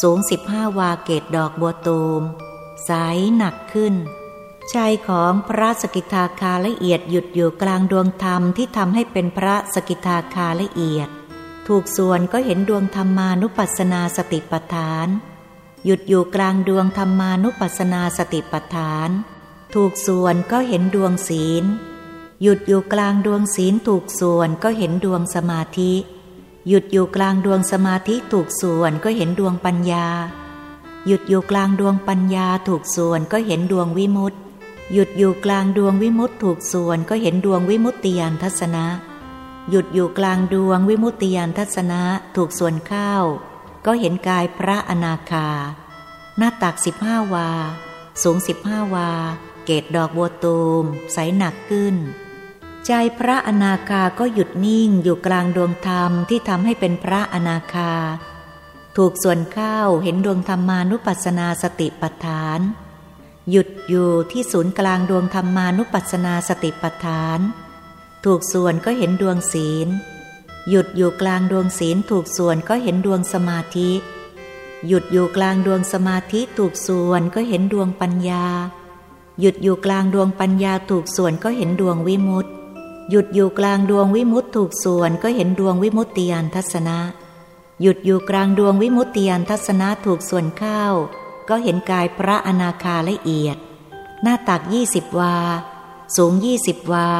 Speaker 1: สูงสิบห้าวาเกตดอกบัวตูมใสหนักขึ้นใจของพระสกิทาคาละเอียดหยุดอยู่กลางดวงธรรมที่ทำให้เป็นพระสกิทาคาละเอียด ถูกส่วนก็เห็นดวงธรรมานุปัสสนาสติปัฏฐาน หยุดอยู่กลางดวงธรรมานุปัสสนาสติปัฏฐาน ถูกส่วนก็เห็นดวงศีล หยุดอยู่กลางดวงศีลถูกส่วนก็เห็นดวงสมาธิ หยุดอยู่กลางดวงสมาธิถูกส่วนก็เห็นดวงปัญญา หยุดอยู่กลางดวงปัญญาถูกส่วนก็เห็นดวงวิมุตติ หยุดอยู่กลางดวงวิมุตติถูกส่วนก็เห็นดวงวิมุตติยานทัศนะ หยุดอยู่กลางดวงวิมุตติยานทัศนะถูกส่วนเข้าก็เห็นกายพระอนาคา หน้าตักสิบห้าวา สูงสิบห้าวา เกตดอกบัวตูม ใสหนักขึ้น ใจพระอนาคาก็หยุดนิ่งอยู่กลางดวงธรรมที่ทำให้เป็นพระอนาคา ถูกส่วนเข้าเห็นดวงธรรมานุปัสสนาสติปัฏฐาน หยุดอยู่ที่ศูนย์กลางดวงธรรมานุปัสสนาสติปัฏฐาน ถูกส่วนก็เห็นดวงศีล หยุดอยู่กลางดวงศีลถูกส่วนก็เห็นดวงสมาธิหยุดอยู่กลางดวงสมาธิถูกส่วนก็เห็นดวงปัญญา หยุดอยู่กลางดวงปัญญาถูกส่วนก็เห็นดวงวิมุตติ หยุดอยู่กลางดวงวิมุตติถูกส่วนก็เห็นดวงวิมุตติยานทัศนะ หยุดอยู่กลางดวงวิมุตติยานทัศนะถูกส่วนเข้าก็เห็นกายพระอนาคาละเอียด หน้าตักยี่สิบวา สูงยี่สิบวา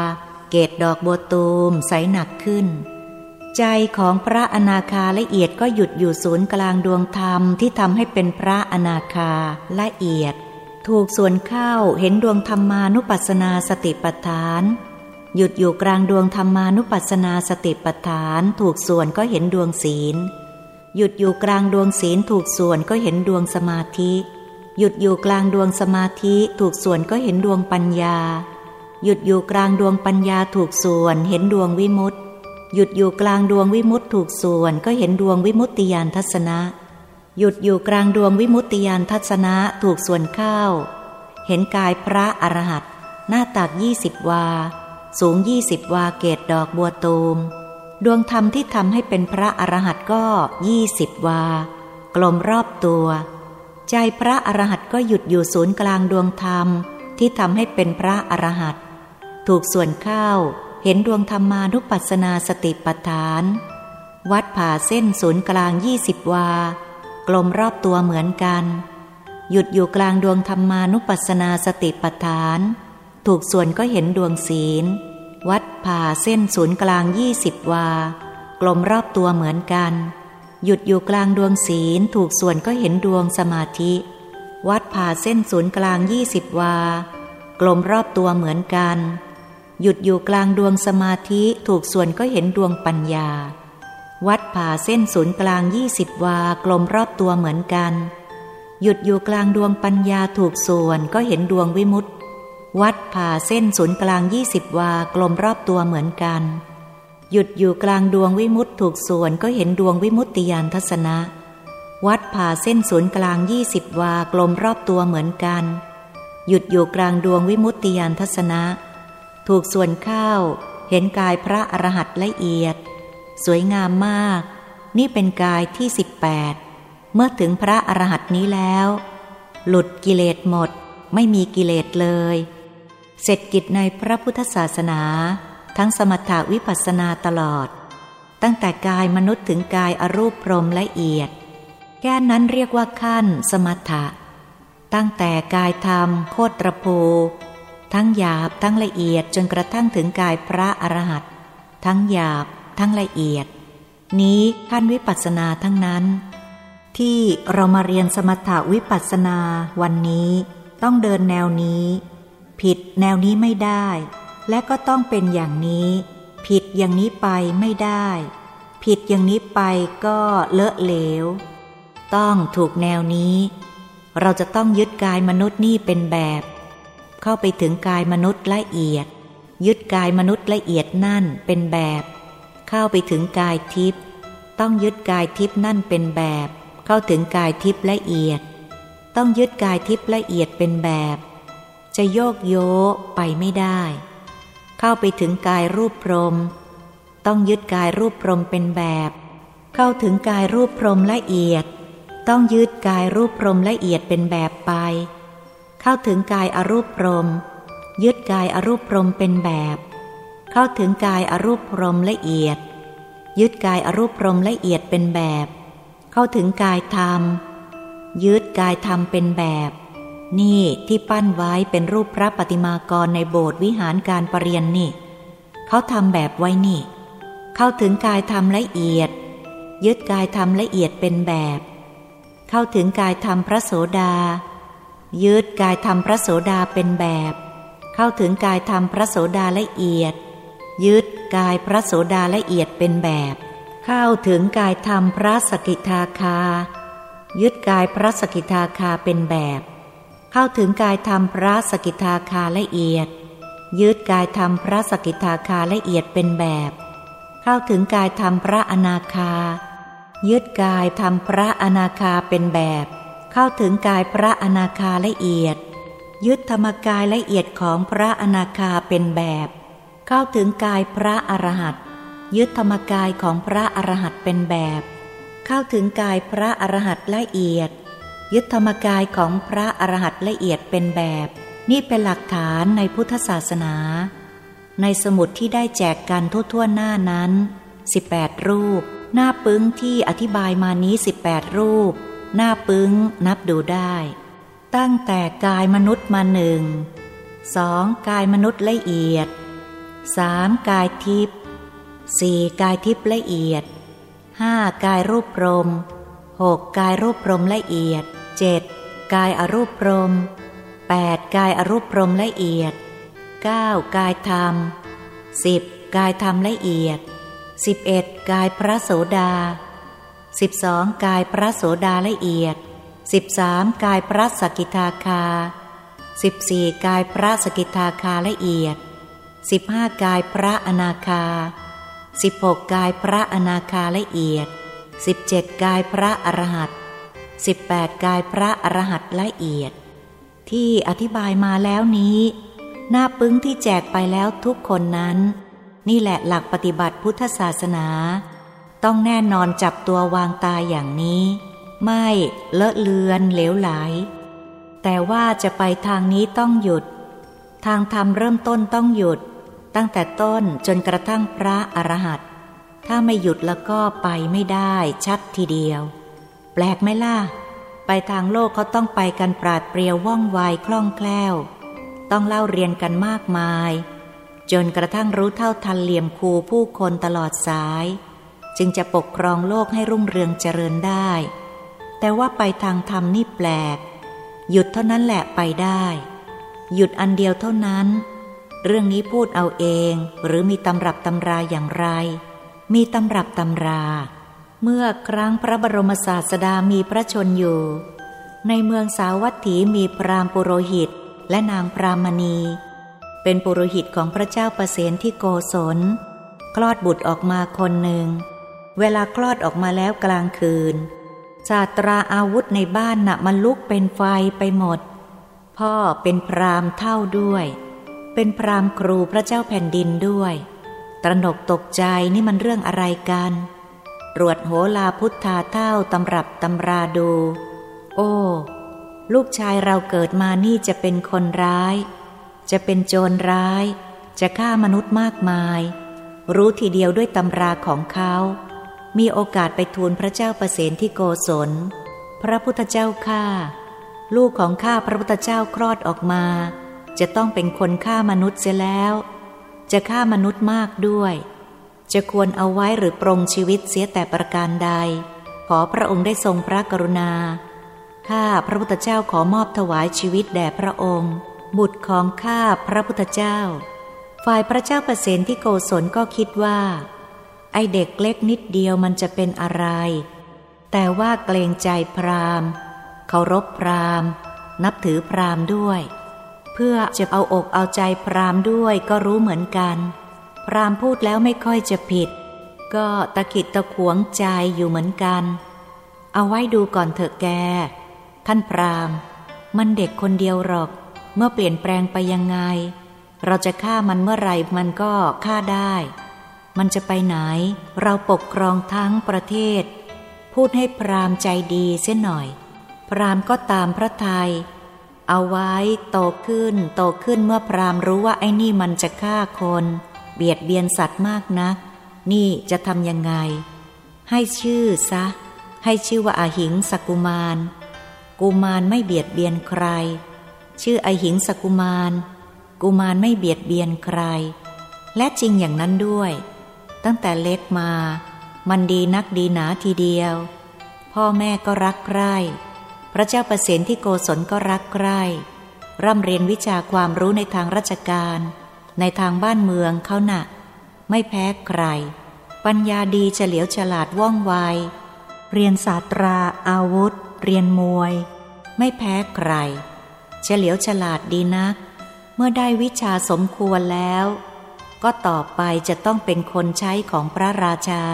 Speaker 1: เกตดอกบัวตูมใสหนักขึ้น ใจของพระอนาคาละเอียดก็หยุดอยู่ศูนย์กลางดวงธรรมที่ทำให้เป็นพระอนาคาละเอียด ถูกส่วนเข้าเห็นดวงธรรมานุปัสสนาสติปัฏฐาน หยุดอยู่กลางดวงธรรมานุปัสสนาสติปัฏฐาน ถูกส่วนก็เห็นดวงศีล หยุดอยู่กลางดวงศีลถูกส่วนก็เห็นดวงสมาธิ หยุดอยู่กลางดวงสมาธิถูกส่วนก็เห็นดวงปัญญา หยุดอยู่กลางดวงปัญญาถูกส่วนเห็นดวงวิมุตติ หยุดอยู่กลางดวงวิมุตติถูกส่วนก็เห็นดวงวิมุตติยานทัศนะ หยุดอยู่กลางดวงวิมุตติยานทัศนะถูกส่วนเข้าเห็นกายพระอรหัตหน้าตักยี่สิบวา สูงยี่สิบวาเกตดอกบัวตูม ดวงธรรมที่ทำให้เป็นพระอรหัตก็ยี่สิบวา กลมรอบตัว ใจพระอรหัตก็หยุดอยู่ศูนย์กลางดวงธรรมที่ทำให้เป็นพระอรหัตถูกส่วนเข้าเห็นดวงธรรมานุปัสสนาสติปัฏฐาน วัดผ่าเส้นศูนย์กลางยี่สิบวา กลมรอบตัวเหมือนกัน หยุดอยู่กลางดวงธรรมานุปัสสนาสติปัฏฐาน ถูกส่วนก็เห็นดวงศีล วัดผ่าเส้นศูนย์กลางยี่สิบวา กลมรอบตัวเหมือนกัน หยุดอยู่กลางดวงศีลถูกส่วนก็เห็นดวงสมาธิ วัดผ่าเส้นศูนย์กลางยี่สิบวา กลมรอบตัวเหมือนกัน หยุดอยู่กลางดวงสมาธิถูกส่วนก็เห็นดวงปัญญา วัดผ่าเส้นศูนย์กลางยี่สิบวากลมรอบตัวเหมือนกัน หยุดอยู่กลางดวงปัญญาถูกส่วนก็เห็นดวงวิมุตติ วัดผ่าเส้นศูนย์กลางยี่สิบวากลมรอบตัวเหมือนกัน หยุดอยู่กลางดวงวิมุตติถูกส่วนก็เห็นดวงวิมุตติยานทัศนะ วัดผ่าเส้นศูนย์กลางยี่สิบวากลมรอบตัวเหมือนกัน หยุดอยู่กลางดวงวิมุตติยานทัศนะ ถูกส่วนเข้าเห็นกายพระอรหันต์ละเอียด สวยงามมาก นี่เป็นกายที่สิบแปดเมื่อถึงพระอรหันต์นี้แล้ว หลุดกิเลสหมด ไม่มีกิเลสเลย เสร็จกิจในพระพุทธศาสนา ทั้งสมถาวิปัสสนาตลอด ตั้งแต่กายมนุษย์ถึงกายอรูปพรมละเอียดแค่นั้นเรียกว่าขั้นสมถะ ตั้งแต่กายธรรม โคตรภูทั้งหยาบทั้งละเอียดจนกระทั่งถึงกายพระอรหันต์ทั้งหยาบ ทั้งละเอียด นี้ขั้นวิปัสสนาทั้งนั้น ที่เรามาเรียนสมถาวิปัสสนาวันนี้ต้องเดินแนวนี้ ผิดแนวนี้ไม่ได้ และก็ต้องเป็นอย่างนี้ ผิดอย่างนี้ไปไม่ได้ ผิดอย่างนี้ไปก็เลอะเหลว ต้องถูกแนวนี้ เราจะต้องยึดกายมนุษย์นี่เป็นแบบ เข้าไปถึงกายมนุษย์ละเอียดยึดกายมนุษย์ละเอียดนั่นเป็นแบบ เข้าไปถึงกายทิพย์ต้องยึดกายทิพย์นั่นเป็นแบบ เข้าถึงกายทิพย์ละเอียด ต้องยึดกายทิพย์ละเอียดเป็นแบบ จะโยกโยไปไม่ได้ เข้าไปถึงกายรูปพรม ต้องยึดกายรูปพรมเป็นแบบ เข้าถึงกายรูปพรมละเอียด ต้องยึดกายรูปพรมละเอียดเป็นแบบไป เข้าถึงกายอรูปพรม ยึดกายอรูปพรมเป็นแบบ เข้าถึงกายอรูปพรมละเอียด ยึดกายอรูปพรมละเอียดเป็นแบบ เข้าถึงกายธรรม ยึดกายธรรมเป็นแบบ นี่ที่ปั้นไว้เป็นรูปพระปฏิมากรในโบสถ์วิหารการประเรียนนี่ เขาทำแบบไว้นี่ เข้าถึงกายธรรมละเอียด ยึดกายธรรมละเอียดเป็นแบบ เข้าถึงกายธรรมพระโสดา ยึดกายธรรมพระโสดาเป็นแบบ เข้าถึงกายธรรมพระโสดาละเอียด ยึดกายพระโสดาละเอียดเป็นแบบ เข้าถึงกายธรรมพระสกิทาคา ยึดกายพระสกิทาคาเป็นแบบ เข้าถึงกายธรรมพระสกิทาคาละเอียด ยึดกายธรรมพระสกิทาคาละเอียดเป็นแบบ เข้าถึงกายธรรมพระอนาคา ยึดกายธรรมพระอนาคาเป็นแบบ เข้าถึงกายพระอนาคาละเอียด ยึดธรรมกายละเอียดของพระอนาคาเป็นแบบ เข้าถึงกายพระอรหัตยึดธรรมกายของพระอรหัตเป็นแบบ เข้าถึงกายพระอรหัตละเอียด ยึดธรรมกายของพระอรหัตละเอียดเป็นแบบ นี่เป็นหลักฐานในพุทธศาสนา ในสมุดที่ได้แจกกันทั่วๆหน้านั้น 18 รูป หน้าปึ้งที่อธิบายมานี้ 18 รูป หน้าปึ้งนับดูได้ ตั้งแต่กายมนุษย์มาหนึ่งสองกายมนุษย์ละเอียด สามกายทิพย์สี่กายทิพย์ละเอียดห้ากายรูปพรมหกกายรูปพรมละเอียดเจ็ดกายอรูปพรมแปดกายอรูปพรมละเอียดเก้ากายธรรมสิบกายธรรมละเอียดสิบเอ็ดกายพระโสดาสิบสองกายพระโสดาละเอียดสิบสามกายพระสกิทาคาสิบสี่กายพระสกิทาคาละเอียด สิบห้ากายพระอนาคาสิบหกกายพระอนาคาละเอียดสิบเจ็ดกายพระอรหัตสิบแปดกายพระอรหัตละเอียด ที่อธิบายมาแล้วนี้ หน้าปึ้งที่แจกไปแล้วทุกคนนั้น นี่แหละหลักปฏิบัติพุทธศาสนา ต้องแน่นอนจับตัววางตาอย่างนี้ ไม่เลอะเลือนเหลวไหล แต่ว่าจะไปทางนี้ต้องหยุด ทางธรรมเริ่มต้นต้องหยุด ตั้งแต่ต้นจนกระทั่งพระอรหันต์ถ้าไม่หยุดแล้วก็ไปไม่ได้ชัดทีเดียว แปลกไหมล่ะ ไปทางโลกเขาต้องไปกันปราดเปรียวว่องไวคล่องแคล่ว ต้องเล่าเรียนกันมากมาย จนกระทั่งรู้เท่าทันเหลี่ยมคูผู้คนตลอดสาย จึงจะปกครองโลกให้รุ่งเรืองเจริญได้ แต่ว่าไปทางธรรมนี่แปลก หยุดเท่านั้นแหละไปได้ หยุดอันเดียวเท่านั้น เรื่องนี้พูดเอาเองหรือมีตำรับตำราอย่างไร มีตำรับตำรา เมื่อครั้งพระบรมศาสดามีพระชนอยู่ ในเมืองสาวัตถีมีพรามปุโรหิตและนางพรามณี เป็นปุโรหิตของพระเจ้าประเสนที่โกศล คลอดบุตรออกมาคนหนึ่ง เวลาคลอดออกมาแล้วกลางคืนศาตราอาวุธในบ้านนะ่ะมันลุกเป็นไฟไปหมด พ่อเป็นพรามเท่าด้วย เป็นพรามครูพระเจ้าแผ่นดินด้วย ตระหนกตกใจนี่มันเรื่องอะไรกันรวดโหลาพุทธาเท่าตำรับตำราดู โอ้ ลูกชายเราเกิดมานี่จะเป็นคนร้าย จะเป็นโจรร้าย จะฆ่ามนุษย์มากมาย รู้ทีเดียวด้วยตำราของเขา มีโอกาสไปทูลพระเจ้าประเสนที่โกศล พระพุทธเจ้าข้าลูกของข้าพระพุทธเจ้าคลอดออกมา จะต้องเป็นคนฆ่ามนุษย์เสียแล้ว จะฆ่ามนุษย์มากด้วย จะควรเอาไว้หรือปรงชีวิตเสียแต่ประการใด ขอพระองค์ได้ทรงพระกรุณา ข้าพระพุทธเจ้าขอมอบถวายชีวิตแด่พระองค์ บุตรของข้าพระพุทธเจ้า ฝ่ายพระเจ้าประเสนที่โกศลก็คิดว่า ไอเด็กเล็กนิดเดียวมันจะเป็นอะไร แต่ว่าเกรงใจพรามเคารพพรามนับถือพรามด้วย เพื่อจะเอาอกเอาใจพรามด้วยก็รู้เหมือนกัน พรามพูดแล้วไม่ค่อยจะผิด ก็ตะขิดตะขวงใจอยู่เหมือนกัน เอาไว้ดูก่อนเถอะแก ท่านพรามมันเด็กคนเดียวหรอก เมื่อเปลี่ยนแปลงไปยังไง เราจะฆ่ามันเมื่อไรมันก็ฆ่าได้ มันจะไปไหน เราปกครองทั้งประเทศ พูดให้พรามใจดีเสียหน่อย พรามก็ตามพระทยัย เอาไว้โตขึ้น โตขึ้นเมื่อพรามรู้ว่าไอ้นี่มันจะฆ่าคน เบียดเบียนสัตว์มากนัก นี่จะทำยังไง ให้ชื่อซะ ให้ชื่อว่าอาหิงสกุมาร กุมารไม่เบียดเบียนใคร ชื่ออาหิงสกุมาร กุมารไม่เบียดเบียนใคร และจริงอย่างนั้นด้วย ตั้งแต่เล็กมา มันดีนักดีหนาทีเดียว พ่อแม่ก็รักใคร่ พระเจ้าประเสนที่โกศลก็รักใคร่ร่ำเรียนวิชาความรู้ในทางราชการ ในทางบ้านเมืองเขาหนะ่ะไม่แพ้ใคร ปัญญาดีเฉลียวฉลาดว่องไว เรียนศาสตรา อาวุธ เรียนมวย ไม่แพ้ใคร เฉลียวฉลาดดีนัก เมื่อได้วิชาสมควรแล้ว ก็ต่อไปจะต้องเป็นคนใช้ของพระราชา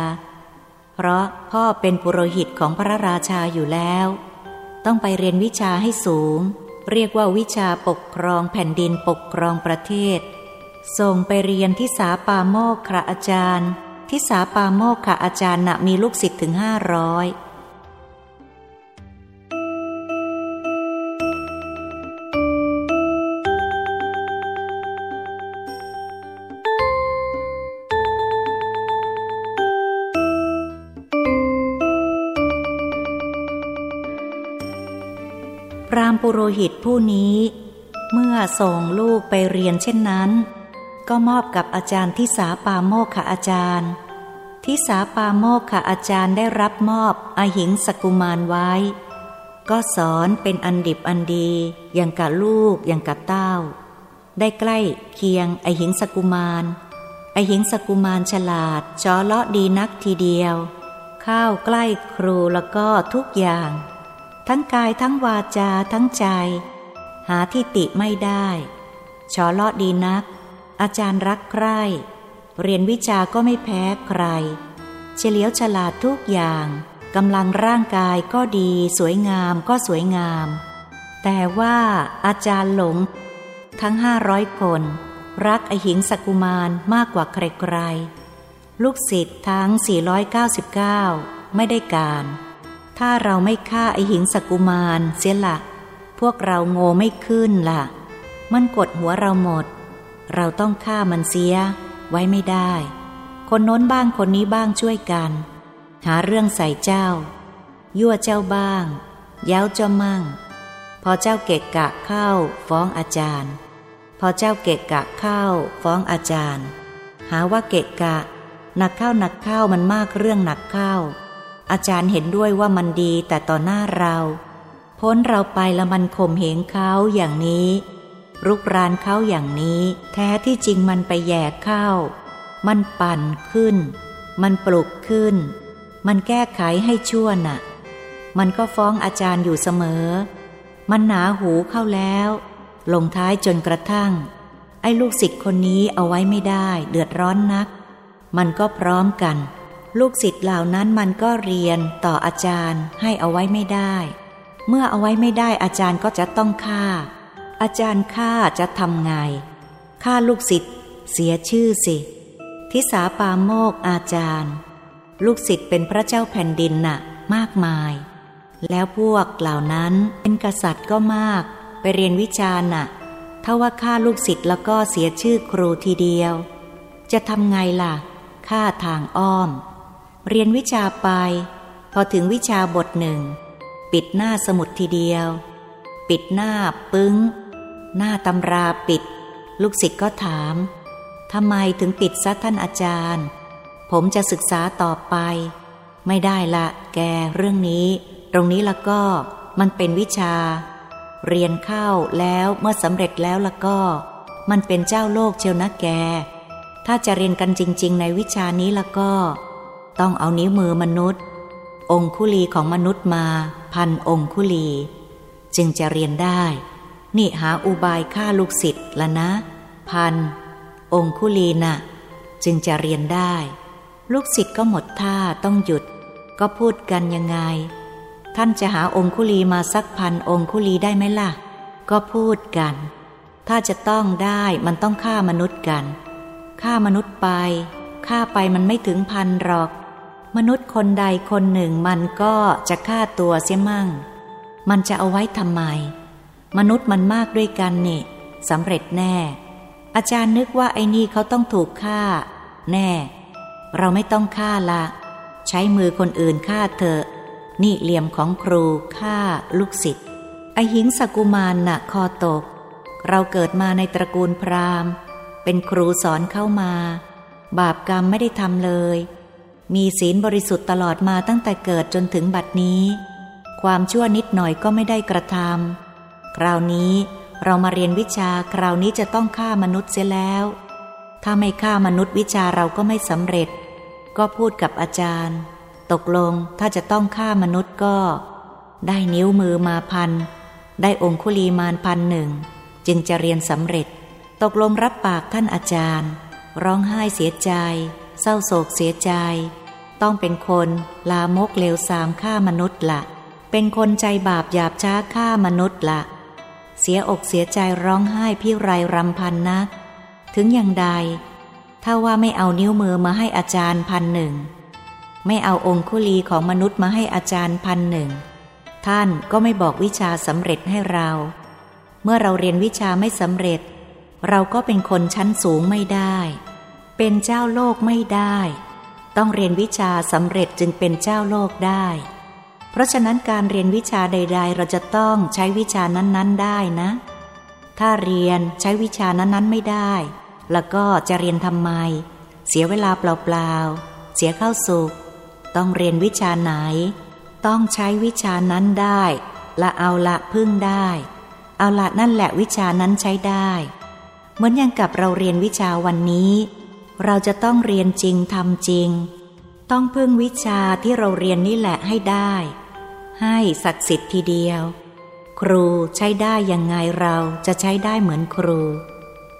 Speaker 1: เพราะพ่อเป็นปุโรหิตของพระราชาอยู่แล้ว ต้องไปเรียนวิชาให้สูง เรียกว่าวิชาปกครองแผ่นดินปกครองประเทศ ส่งไปเรียนที่สาปาโมกขอาจารย์ ที่สาปาโมกขอาจารย์นะมีลูกศิษย์ถึงห้าร้อย รามปุโรหิตผู้นี้ เมื่อส่งลูกไปเรียนเช่นนั้น ก็มอบกับอาจารย์ทิสาปาโมกขอาจารย์ทิสาปาโมกขอาจารย์ได้รับมอบอหิงสกุมารไว้ ก็สอนเป็นอันดิบอันดีอย่างกับลูกอย่างกับเต้า ได้ใกล้เคียงอหิงสกุมารอหิงสกุมารฉลาดจอเลาะดีนักทีเดียว ข้าวใกล้ครูแล้วก็ทุกอย่าง ทั้งกายทั้งวาจาทั้งใจ หาที่ติไม่ได้ชอเลาะดีนัก อาจารย์รักใคร่เรียนวิชาก็ไม่แพ้ใคร เฉลียวฉลาดทุกอย่างกำลังร่างกายก็ดี สวยงามก็สวยงาม แต่ว่าอาจารย์หลง ทั้งห้าร้อยคน รักอหิงสกุมารมากกว่าใครๆ ลูกศิษย์ทั้ง 499 ไม่ได้การ ถ้าเราไม่ฆ่าไอหิงสกุมารเสียละพวกเราโง่ไม่ขึ้นละ่ะ มันกดหัวเราหมด เราต้องฆ่ามันเสีย ไว้ไม่ได้ คนโน้นบ้างคนนี้บ้างช่วยกัน หาเรื่องใส่เจ้า ยั่วเจ้าบ้าง ย้าวเจ้ามั่ง พอเจ้าเกะกะเข้าฟ้องอาจารย์ พอเจ้าเกะกะเข้าฟ้องอาจารย์ หาว่าเกะกะหนักเข้าหนักเข้ามันมากเรื่องหนักเข้า อาจารย์เห็นด้วยว่ามันดีแต่ต่อหน้าเรา พ้นเราไปแล้วมันข่มเหงเขาอย่างนี้ รุกรานเขาอย่างนี้ แท้ที่จริงมันไปแย่เข้า มันปั่นขึ้น มันปลุกขึ้น มันแก้ไขให้ชั่วน่ะ มันก็ฟ้องอาจารย์อยู่เสมอ มันหนาหูเข้าแล้ว ลงท้ายจนกระทั่ง ไอ้ลูกศิษย์คนนี้เอาไว้ไม่ได้ เดือดร้อนนัก มันก็พร้อมกัน ลูกศิษย์เหล่านั้นมันก็เรียนต่ออาจารย์ให้เอาไว้ไม่ได้ เมื่อเอาไว้ไม่ได้อาจารย์ก็จะต้องฆ่า อาจารย์ฆ่าจะทำไงฆ่าลูกศิษย์เสียชื่อสิทิสาปาโมกอาจารย์ ลูกศิษย์เป็นพระเจ้าแผ่นดินน่ะ มากมาย แล้วพวกเหล่านั้นเป็นกษัตริย์ก็มาก ไปเรียนวิชาน่ะ ถ้าว่าฆ่าลูกศิษย์แล้วก็เสียชื่อครูทีเดียว จะทำไงล่ะฆ่าทางอ้อม เรียนวิชาไป พอถึงวิชาบทหนึ่ง ปิดหน้าสมุดทีเดียว ปิดหน้าปึ้ง หน้าตำราปิด ลูกศิษย์ก็ถามทำไมถึงปิดซะท่านอาจารย์ ผมจะศึกษาต่อไป ไม่ได้ละแกเรื่องนี้ ตรงนี้ล้วก็มันเป็นวิชา เรียนเข้าแล้วเมื่อสำเร็จแล้วล้วก็ มันเป็นเจ้าโลกเชียวนะแก ถ้าจะเรียนกันจริง ๆ ในวิชานี้ล้วก็ ต้องเอานิ้วมือมนุษย์ องคุลีของมนุษย์มา พันองคุลี จึงจะเรียนได้ นี่หาอุบายฆ่าลูกศิษย์ละนะ พัน องคุลีนะ่ะ จึงจะเรียนได้ ลูกศิษย์ก็หมดท่าต้องหยุด ก็พูดกันยังไง ท่านจะหาองคุลีมาสักพันองคุลีได้ไหมล่ะ ก็พูดกัน ถ้าจะต้องได้มันต้องฆ่ามนุษย์กันฆ่ามนุษย์ไปฆ่าไปมันไม่ถึงพันหรอก มนุษย์คนใดคนหนึ่งมันก็จะฆ่าตัวเสียมั่ง มันจะเอาไว้ทำไม มนุษย์มันมากด้วยกันนี่สำเร็จแน่ อาจารย์นึกว่าไอ้นี่เขาต้องถูกฆ่า แน่ เราไม่ต้องฆ่าละ ใช้มือคนอื่นฆ่าเถอนี่เหลี่ยมของครูฆ่าลูกศิษย์ไอหิงสกุมารน่ะคอตก เราเกิดมาในตระกูลพราหมณ์ เป็นครูสอนเข้ามา บาปกรรมไม่ได้ทำเลย มีศีลบริสุทธิ์ตลอดมาตั้งแต่เกิดจนถึงบัดนี้ ความชั่วนิดหน่อยก็ไม่ได้กระทำคราวนี้เรามาเรียนวิชาคราวนี้จะต้องฆ่ามนุษย์เสียแล้ว ถ้าไม่ฆ่ามนุษย์วิชาเราก็ไม่สำเร็จ ก็พูดกับอาจารย์ ตกลงถ้าจะต้องฆ่ามนุษย์ก็ ได้นิ้วมือมาพัน ได้องคุลีมานพันหนึ่ง จึงจะเรียนสำเร็จ ตกลงรับปากท่านอาจารย์ ร้องไห้เสียใจ เศร้าโศกเสียใจ ต้องเป็นคนลามกเลวสามฆ่ามนุษย์ละเป็นคนใจบาปหยาบช้าฆ่ามนุษย์ละเสียอกเสียใจร้องไห้พี่ไรรำพันนัก ถึงอย่างใด ถ้าว่าไม่เอานิ้วมือมาให้อาจารย์พันหนึ่ง ไม่เอาองคุลีของมนุษย์มาให้อาจารย์พันหนึ่ง ท่านก็ไม่บอกวิชาสำเร็จให้เรา เมื่อเราเรียนวิชาไม่สำเร็จ เราก็เป็นคนชั้นสูงไม่ได้ เป็นเจ้าโลกไม่ได้ ต้องเรียนวิชาสำเร็จจึงเป็นเจ้าโลกได้ เพราะฉะนั้นการเรียนวิชาใด ๆ เราจะต้องใช้วิชานั้นๆได้นะ ถ้าเรียนใช้วิชานั้นๆไม่ได้ แล้วก็จะเรียนทำไม เสียเวลาเปล่าๆเสียเข้าสุข ต้องเรียนวิชาไหน ต้องใช้วิชานั้นได้ละเอาละพึ่งได้ เอาละนั่นแหละวิชานั้นใช้ได้ เหมือนอย่างกับเราเรียนวิชาวันนี้ เราจะต้องเรียนจริงทำจริง ต้องพึ่งวิชาที่เราเรียนนี่แหละให้ได้ ให้ศักดิ์สิทธิ์ทีเดียว ครูใช้ได้ยังไงเราจะใช้ได้เหมือนครู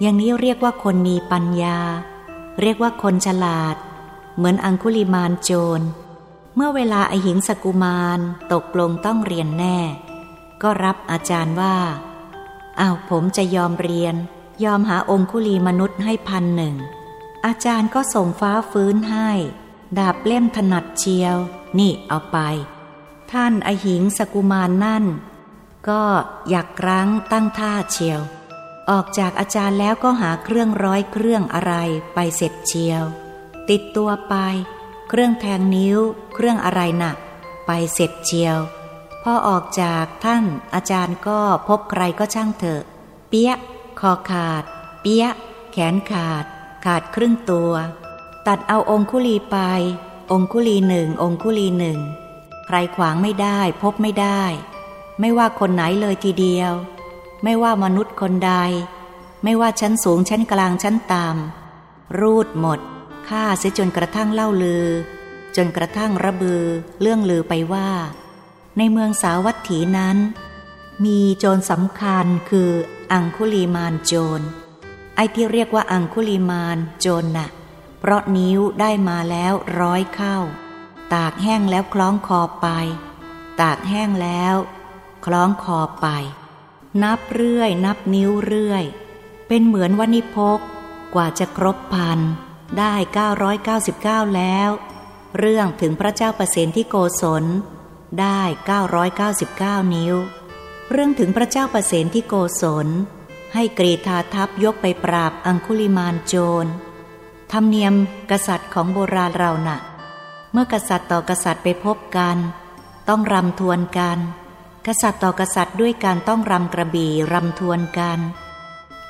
Speaker 1: อย่างนี้เรียกว่าคนมีปัญญา เรียกว่าคนฉลาด เหมือนอังคุลิมานโจร เมื่อเวลาไอหิงสกุมารตกลงต้องเรียนแน่ ก็รับอาจารย์ว่าอ้าวผมจะยอมเรียน ยอมหาองคุลีมนุษย์ให้พันหนึ่ง อาจารย์ก็ส่งฟ้าฟื้นให้ ดาบเล่มถนัดเชียว นี่เอาไป ท่านอหิงสกุมารนนั่น ก็อยากรั้งตั้งท่าเชียว ออกจากอาจารย์แล้วก็หาเครื่องร้อยเครื่องอะไรไปเสร็จเชียว ติดตัวไป เครื่องแทงนิ้ว เครื่องอะไรหนักไปเสร็จเชียว พอออกจากท่านอาจารย์ก็พบใครก็ช่างเถอะ เปี้ยคอขาด เปี้ยแขนขาด ขาดครึ่งตัว ตัดเอาองคุลีไป องคุลีหนึ่งองคุลีหนึ่งใครขวางไม่ได้พบไม่ได้ ไม่ว่าคนไหนเลยทีเดียว ไม่ว่ามนุษย์คนใด ไม่ว่าชั้นสูงชั้นกลางชั้นต่ำรูดหมดฆ่าเสียจนกระทั่งเล่าลือ จนกระทั่งระบือเรื่องลือไปว่า ในเมืองสาวัตถีนั้น มีโจรสำคัญคืออังคุลีมานโจร ไอ้ที่เรียกว่าอังคุลีมานโจรนะ่ะ เพราะนิ้วได้มาแล้วร้อยเข้า ตากแห้งแล้วคล้องคอไป ตากแห้งแล้ว คล้องคอไป นับเรื่อย นับนิ้วเรื่อย เป็นเหมือนวันิพกกว่าจะครบพันได้ 999 แล้ว เรื่องถึงพระเจ้าประเสนที่โกศลได้ 999 นิ้ว เรื่องถึงพระเจ้าประเสนที่โกศล ให้กรีธาทัพยกไปปราบอังคุลิมานโจร ธรรมเนียมกษัตริย์ของโบราณเรานะ่ะ เมื่อกษัตริย์ต่อกษัตริย์ไปพบกัน ต้องรำทวนกัน กษัตริย์ต่อกษัตริย์ด้วยการต้องรำกระบี่รำทวนกัน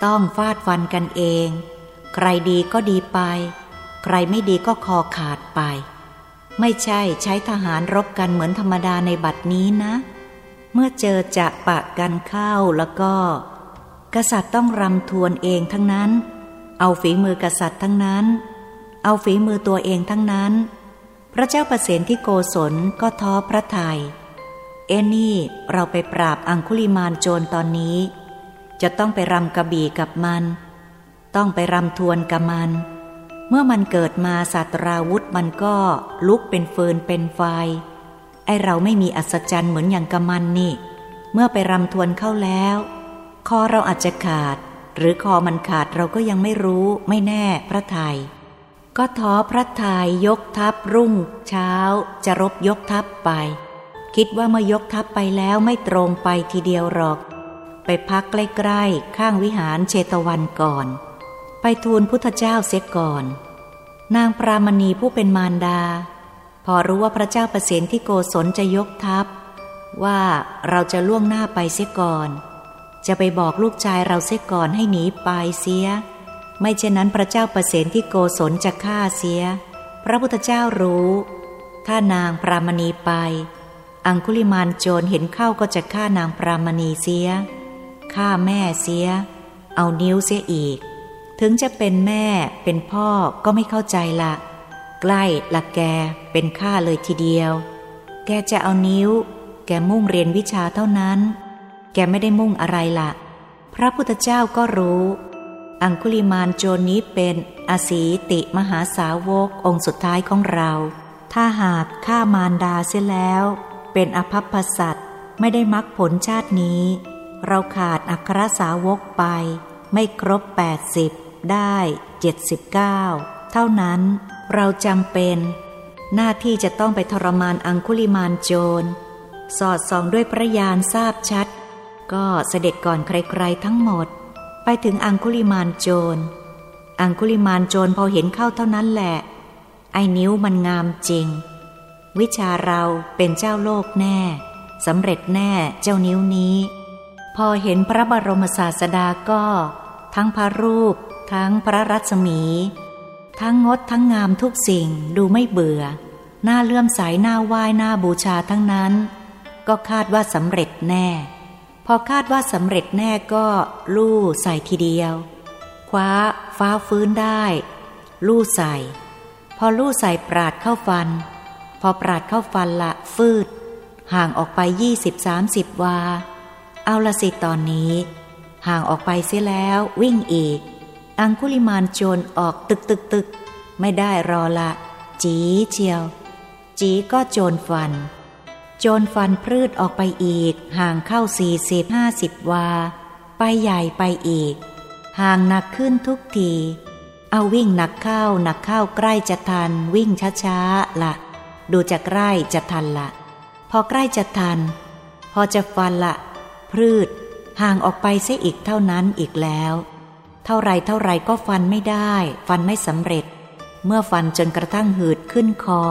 Speaker 1: ต้องฟาดฟันกันเอง ใครดีก็ดีไป ใครไม่ดีก็คอขาดไป ไม่ใช่ใช้ทหารรบกันเหมือนธรรมดาในบัดนี้นะ เมื่อเจอจะปะกันเข้าแล้วก็ กษัตริย์ต้องรำทวนเองทั้งนั้น เอาฝีมือกษัตริย์ทั้งนั้น เอาฝีมือตัวเองทั้งนั้น พระเจ้าประเสนที่โกศลก็ท้อพระทยัยเอนี่เราไปปราบอังคุลิมานโจรตอนนี้ จะต้องไปรำกระบี่กับมัน ต้องไปรำทวนกับมัน เมื่อมันเกิดมาสัตราวุธมันก็ลุกเป็นเฟืนเป็นไฟ ไอเราไม่มีอัศจรรย์เหมือนอย่างกับมันนี่ เมื่อไปรำทวนเข้าแล้ว คอเราอาจจะขาด หรือคอมันขาดเราก็ยังไม่รู้ไม่แน่พระไทย ก็ท้อพระทยยกทัพรุ่ง เช้า จะรบยกทัพไป คิดว่าเมื่อยกทัพไปแล้วไม่ตรงไปทีเดียวหรอก ไปพักใกล้ๆ ข้างวิหารเชตวันก่อน ไปทูลพุทธเจ้าเสียก่อน นางปรามณีผู้เป็นมารดา พอรู้ว่าพระเจ้าประสนที่โกศลจะยกทัพ ว่าเราจะล่วงหน้าไปเสียก่อน จะไปบอกลูกชายเราเสียก่อนให้หนีไปเสีย ไม่เช่นนั้นพระเจ้าประเสนที่โกศลจะฆ่าเสีย พระพุทธเจ้ารู้ ถ้านางปรามณีไป อังคุลิมานโจรเห็นเข้าก็จะฆ่านางปรามณีเสีย ฆ่าแม่เสีย เอานิ้วเสียอีก ถึงจะเป็นแม่เป็นพ่อก็ไม่เข้าใจละ ใกล้ละแกเป็นข้าเลยทีเดียว แกจะเอานิ้ว แกมุ่งเรียนวิชาเท่านั้น แกไม่ได้มุ่งอะไรละพระพุทธเจ้าก็รู้ อังคุลิมานโจรนี้เป็นอสีติมหาสาวกองค์สุดท้ายของเรา ถ้าหากฆ่ามารดาเสียแล้ว เป็นอภัพสัตไม่ได้มรรคผลชาตินี้ เราขาดอัครสาวกไป ไม่ครบแปดสิบได้เจ็ดสิบเก้าเท่านั้นเราจำเป็น หน้าที่จะต้องไปทรมานอังคุลิมานโจร สอดส่องด้วยพระยานทราบชัด ก็เสด็จก่อนใครๆทั้งหมด ไปถึงอังคุลิมานโจร อังคุลิมานโจรพอเห็นเข้าเท่านั้นแหละ ไอ้นิ้วมันงามจริง วิชาเราเป็นเจ้าโลกแน่สำเร็จแน่เจ้านิ้วนี้ พอเห็นพระบรมศาสดาก็ ทั้งพระรูป ทั้งพระรัศมี ทั้งงดทั้งงามทุกสิ่งดูไม่เบื่อ หน้าเลื่อมใสหน้าไหว้หน้าบูชาทั้งนั้น ก็คาดว่าสำเร็จแน่ อคาดว่าสำเร็จแน่ก็ลู่ใส่ทีเดียว คว้าฟ้าฟื้นได้ ลู่ใส่ พอลู่ใส่ปราดเข้าฟัน พอปราดเข้าฟันละฟืด ห่างออกไปยี่สิบสามสิบวา เอาละสิตอนนี้ ห่างออกไปเสียแล้ววิ่งอีก อังคุลิมานโจรออกตึกตึกตึก ไม่ได้รอละ จีเชียว จีก็โจรฟัน จรฟันพืชออกไปอีก ห่างเข้าสี่สิบห้าสิบวา ไปใหญ่ไปอีก ห่างหนักขึ้นทุกที เอาวิ่งหนักเข้าหนักเข้าใกล้จะทัน วิ่งช้าๆละ ดูจะใกล้จะทันละ พอใกล้จะทัน พอจะฟันละ พืช ห่างออกไปเสียอีกเท่านั้นอีกแล้ว เท่าไรเท่าไรก็ฟันไม่ได้ ฟันไม่สำเร็จ เมื่อฟันจนกระทั่งหืดขึ้นคอ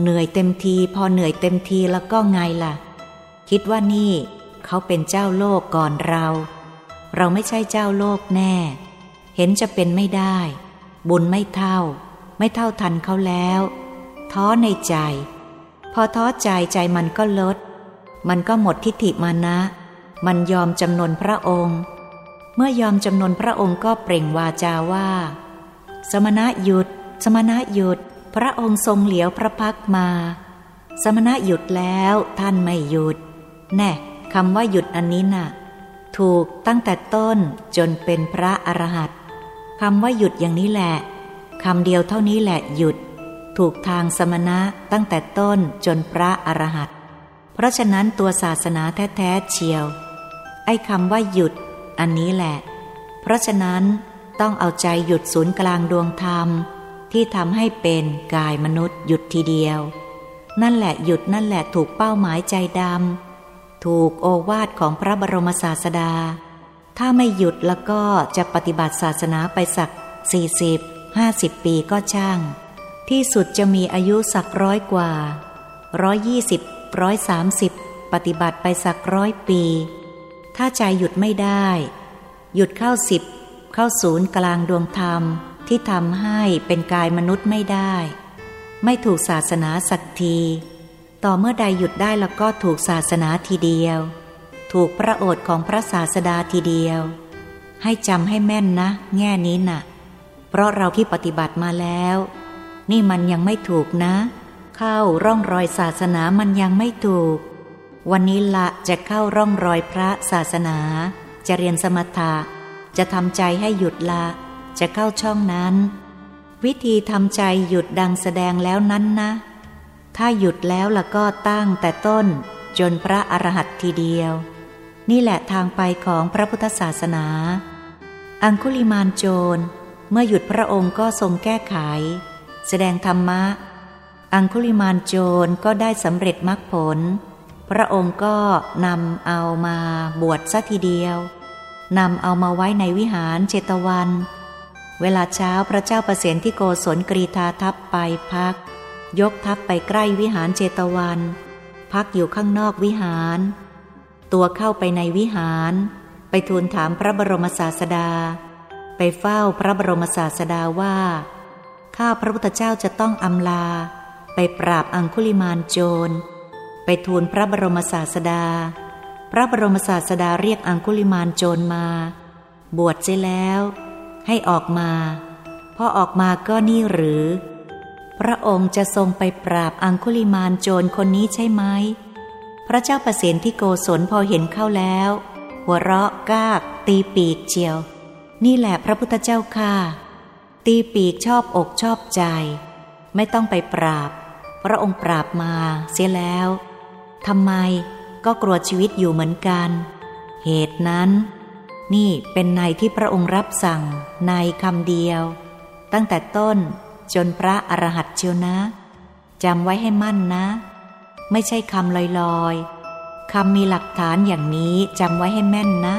Speaker 1: เหนื่อยเต็มที พอเหนื่อยเต็มทีแล้วก็ไงล่ะ คิดว่านี่ เขาเป็นเจ้าโลกก่อนเรา เราไม่ใช่เจ้าโลกแน่ เห็นจะเป็นไม่ได้ บุญไม่เท่า ไม่เท่าทันเขาแล้ว ท้อในใจ พอท้อใจใจมันก็ลด มันก็หมดทิฏฐิมานะ มันยอมจำนนพระองค์ เมื่อยอมจำนนพระองค์ก็เปล่งวาจาว่า สมณะหยุด สมณะหยุด พระองค์ทรงเหลียวพระพักมา สมณะหยุดแล้วท่านไม่หยุด แน่คำว่าหยุดอันนี้นะ่ะ ถูกตั้งแต่ต้นจนเป็นพระอรหันต์คำว่าหยุดอย่างนี้แหละคำเดียวเท่านี้แหละหยุด ถูกทางสมณะตั้งแต่ต้นจนพระอรหันต์เพราะฉะนั้นตัวศาสนาแท้ๆเชียว ไอ้คำว่าหยุด อันนี้แหละ เพราะฉะนั้นต้องเอาใจหยุดศูนย์กลางดวงธรรม ที่ทำให้เป็นกายมนุษย์หยุดทีเดียว นั่นแหละหยุดนั่นแหละถูกเป้าหมายใจดำถูกโอวาทของพระบรมศาสดา ถ้าไม่หยุดแล้วก็จะปฏิบัติศาสนาไปสักสี่สิบห้าสิบปีก็ช่าง ที่สุดจะมีอายุสักร้อยกว่าร้อยยี่สิบร้อยสามสิบปฏิบัติไปสักร้อยปี ถ้าใจหยุดไม่ได้ หยุดเข้าสิบเข้าศูนย์กลางดวงธรรม ที่ทำให้เป็นกายมนุษย์ไม่ได้ ไม่ถูกศาสนาสักที ต่อเมื่อใดหยุดได้แล้วก็ถูกศาสนาทีเดียว ถูกพระโอษของพระศาสดาทีเดียว ให้จำให้แม่นนะ แง่นี้นะ่ะ เพราะเราที่ปฏิบัติมาแล้ว นี่มันยังไม่ถูกนะ เข้าร่องรอยศาสนามันยังไม่ถูก วันนี้ละจะเข้าร่องรอยพระศาสนา จะเรียนสมถะจะทำใจให้หยุดละ จะเข้าช่องนั้น วิธีทำใจหยุดดังแสดงแล้วนั้นนะ ถ้าหยุดแล้วละก็ตั้งแต่ต้น จนพระอรหันต์ทีเดียว นี่แหละทางไปของพระพุทธศาสนา อังคุลิมานโจร เมื่อหยุดพระองค์ก็ทรงแก้ไข แสดงธรรมะ อังคุลิมานโจรก็ได้สำเร็จมรรคผล พระองค์ก็นำเอามาบวชซะทีเดียวนำเอามาไว้ในวิหารเจตวัน เวลาเช้าพระเจ้าประเสนที่โกศลกรีธาทัพไปพัก ยกทัพไปใกล้วิหารเจตวัน พักอยู่ข้างนอกวิหาร ตัวเข้าไปในวิหาร ไปทูลถามพระบรมศาสดา ไปเฝ้าพระบรมศาสดาว่า ข้าพระพุทธเจ้าจะต้องอำลา ไปปราบอังคุลิมานโจร ไปทูลพระบรมศาสดา พระบรมศาสดาเรียกอังคุลิมานโจรมา บวชเสียแล้ว ให้ออกมา พอออกมาก็นี่หรือ พระองค์จะทรงไปปราบอังคุลิมานโจรคนนี้ใช่ไหม พระเจ้าประสิทธิโกศลพอเห็นเข้าแล้ว หัวเราะกากตีปีกเจียว นี่แหละพระพุทธเจ้าค่ะ ตีปีกชอบอกชอบใจ ไม่ต้องไปปราบ พระองค์ปราบมาเสียแล้วทำไมก็กลัวชีวิตอยู่เหมือนกัน เหตุนั้น นี่เป็นในที่พระองค์รับสั่งในคำเดียว ตั้งแต่ต้นจนพระอรหัตเชียวนะจำไว้ให้มั่นนะ ไม่ใช่คำลอยๆคำมีหลักฐานอย่างนี้จำไว้ให้แม่นนะ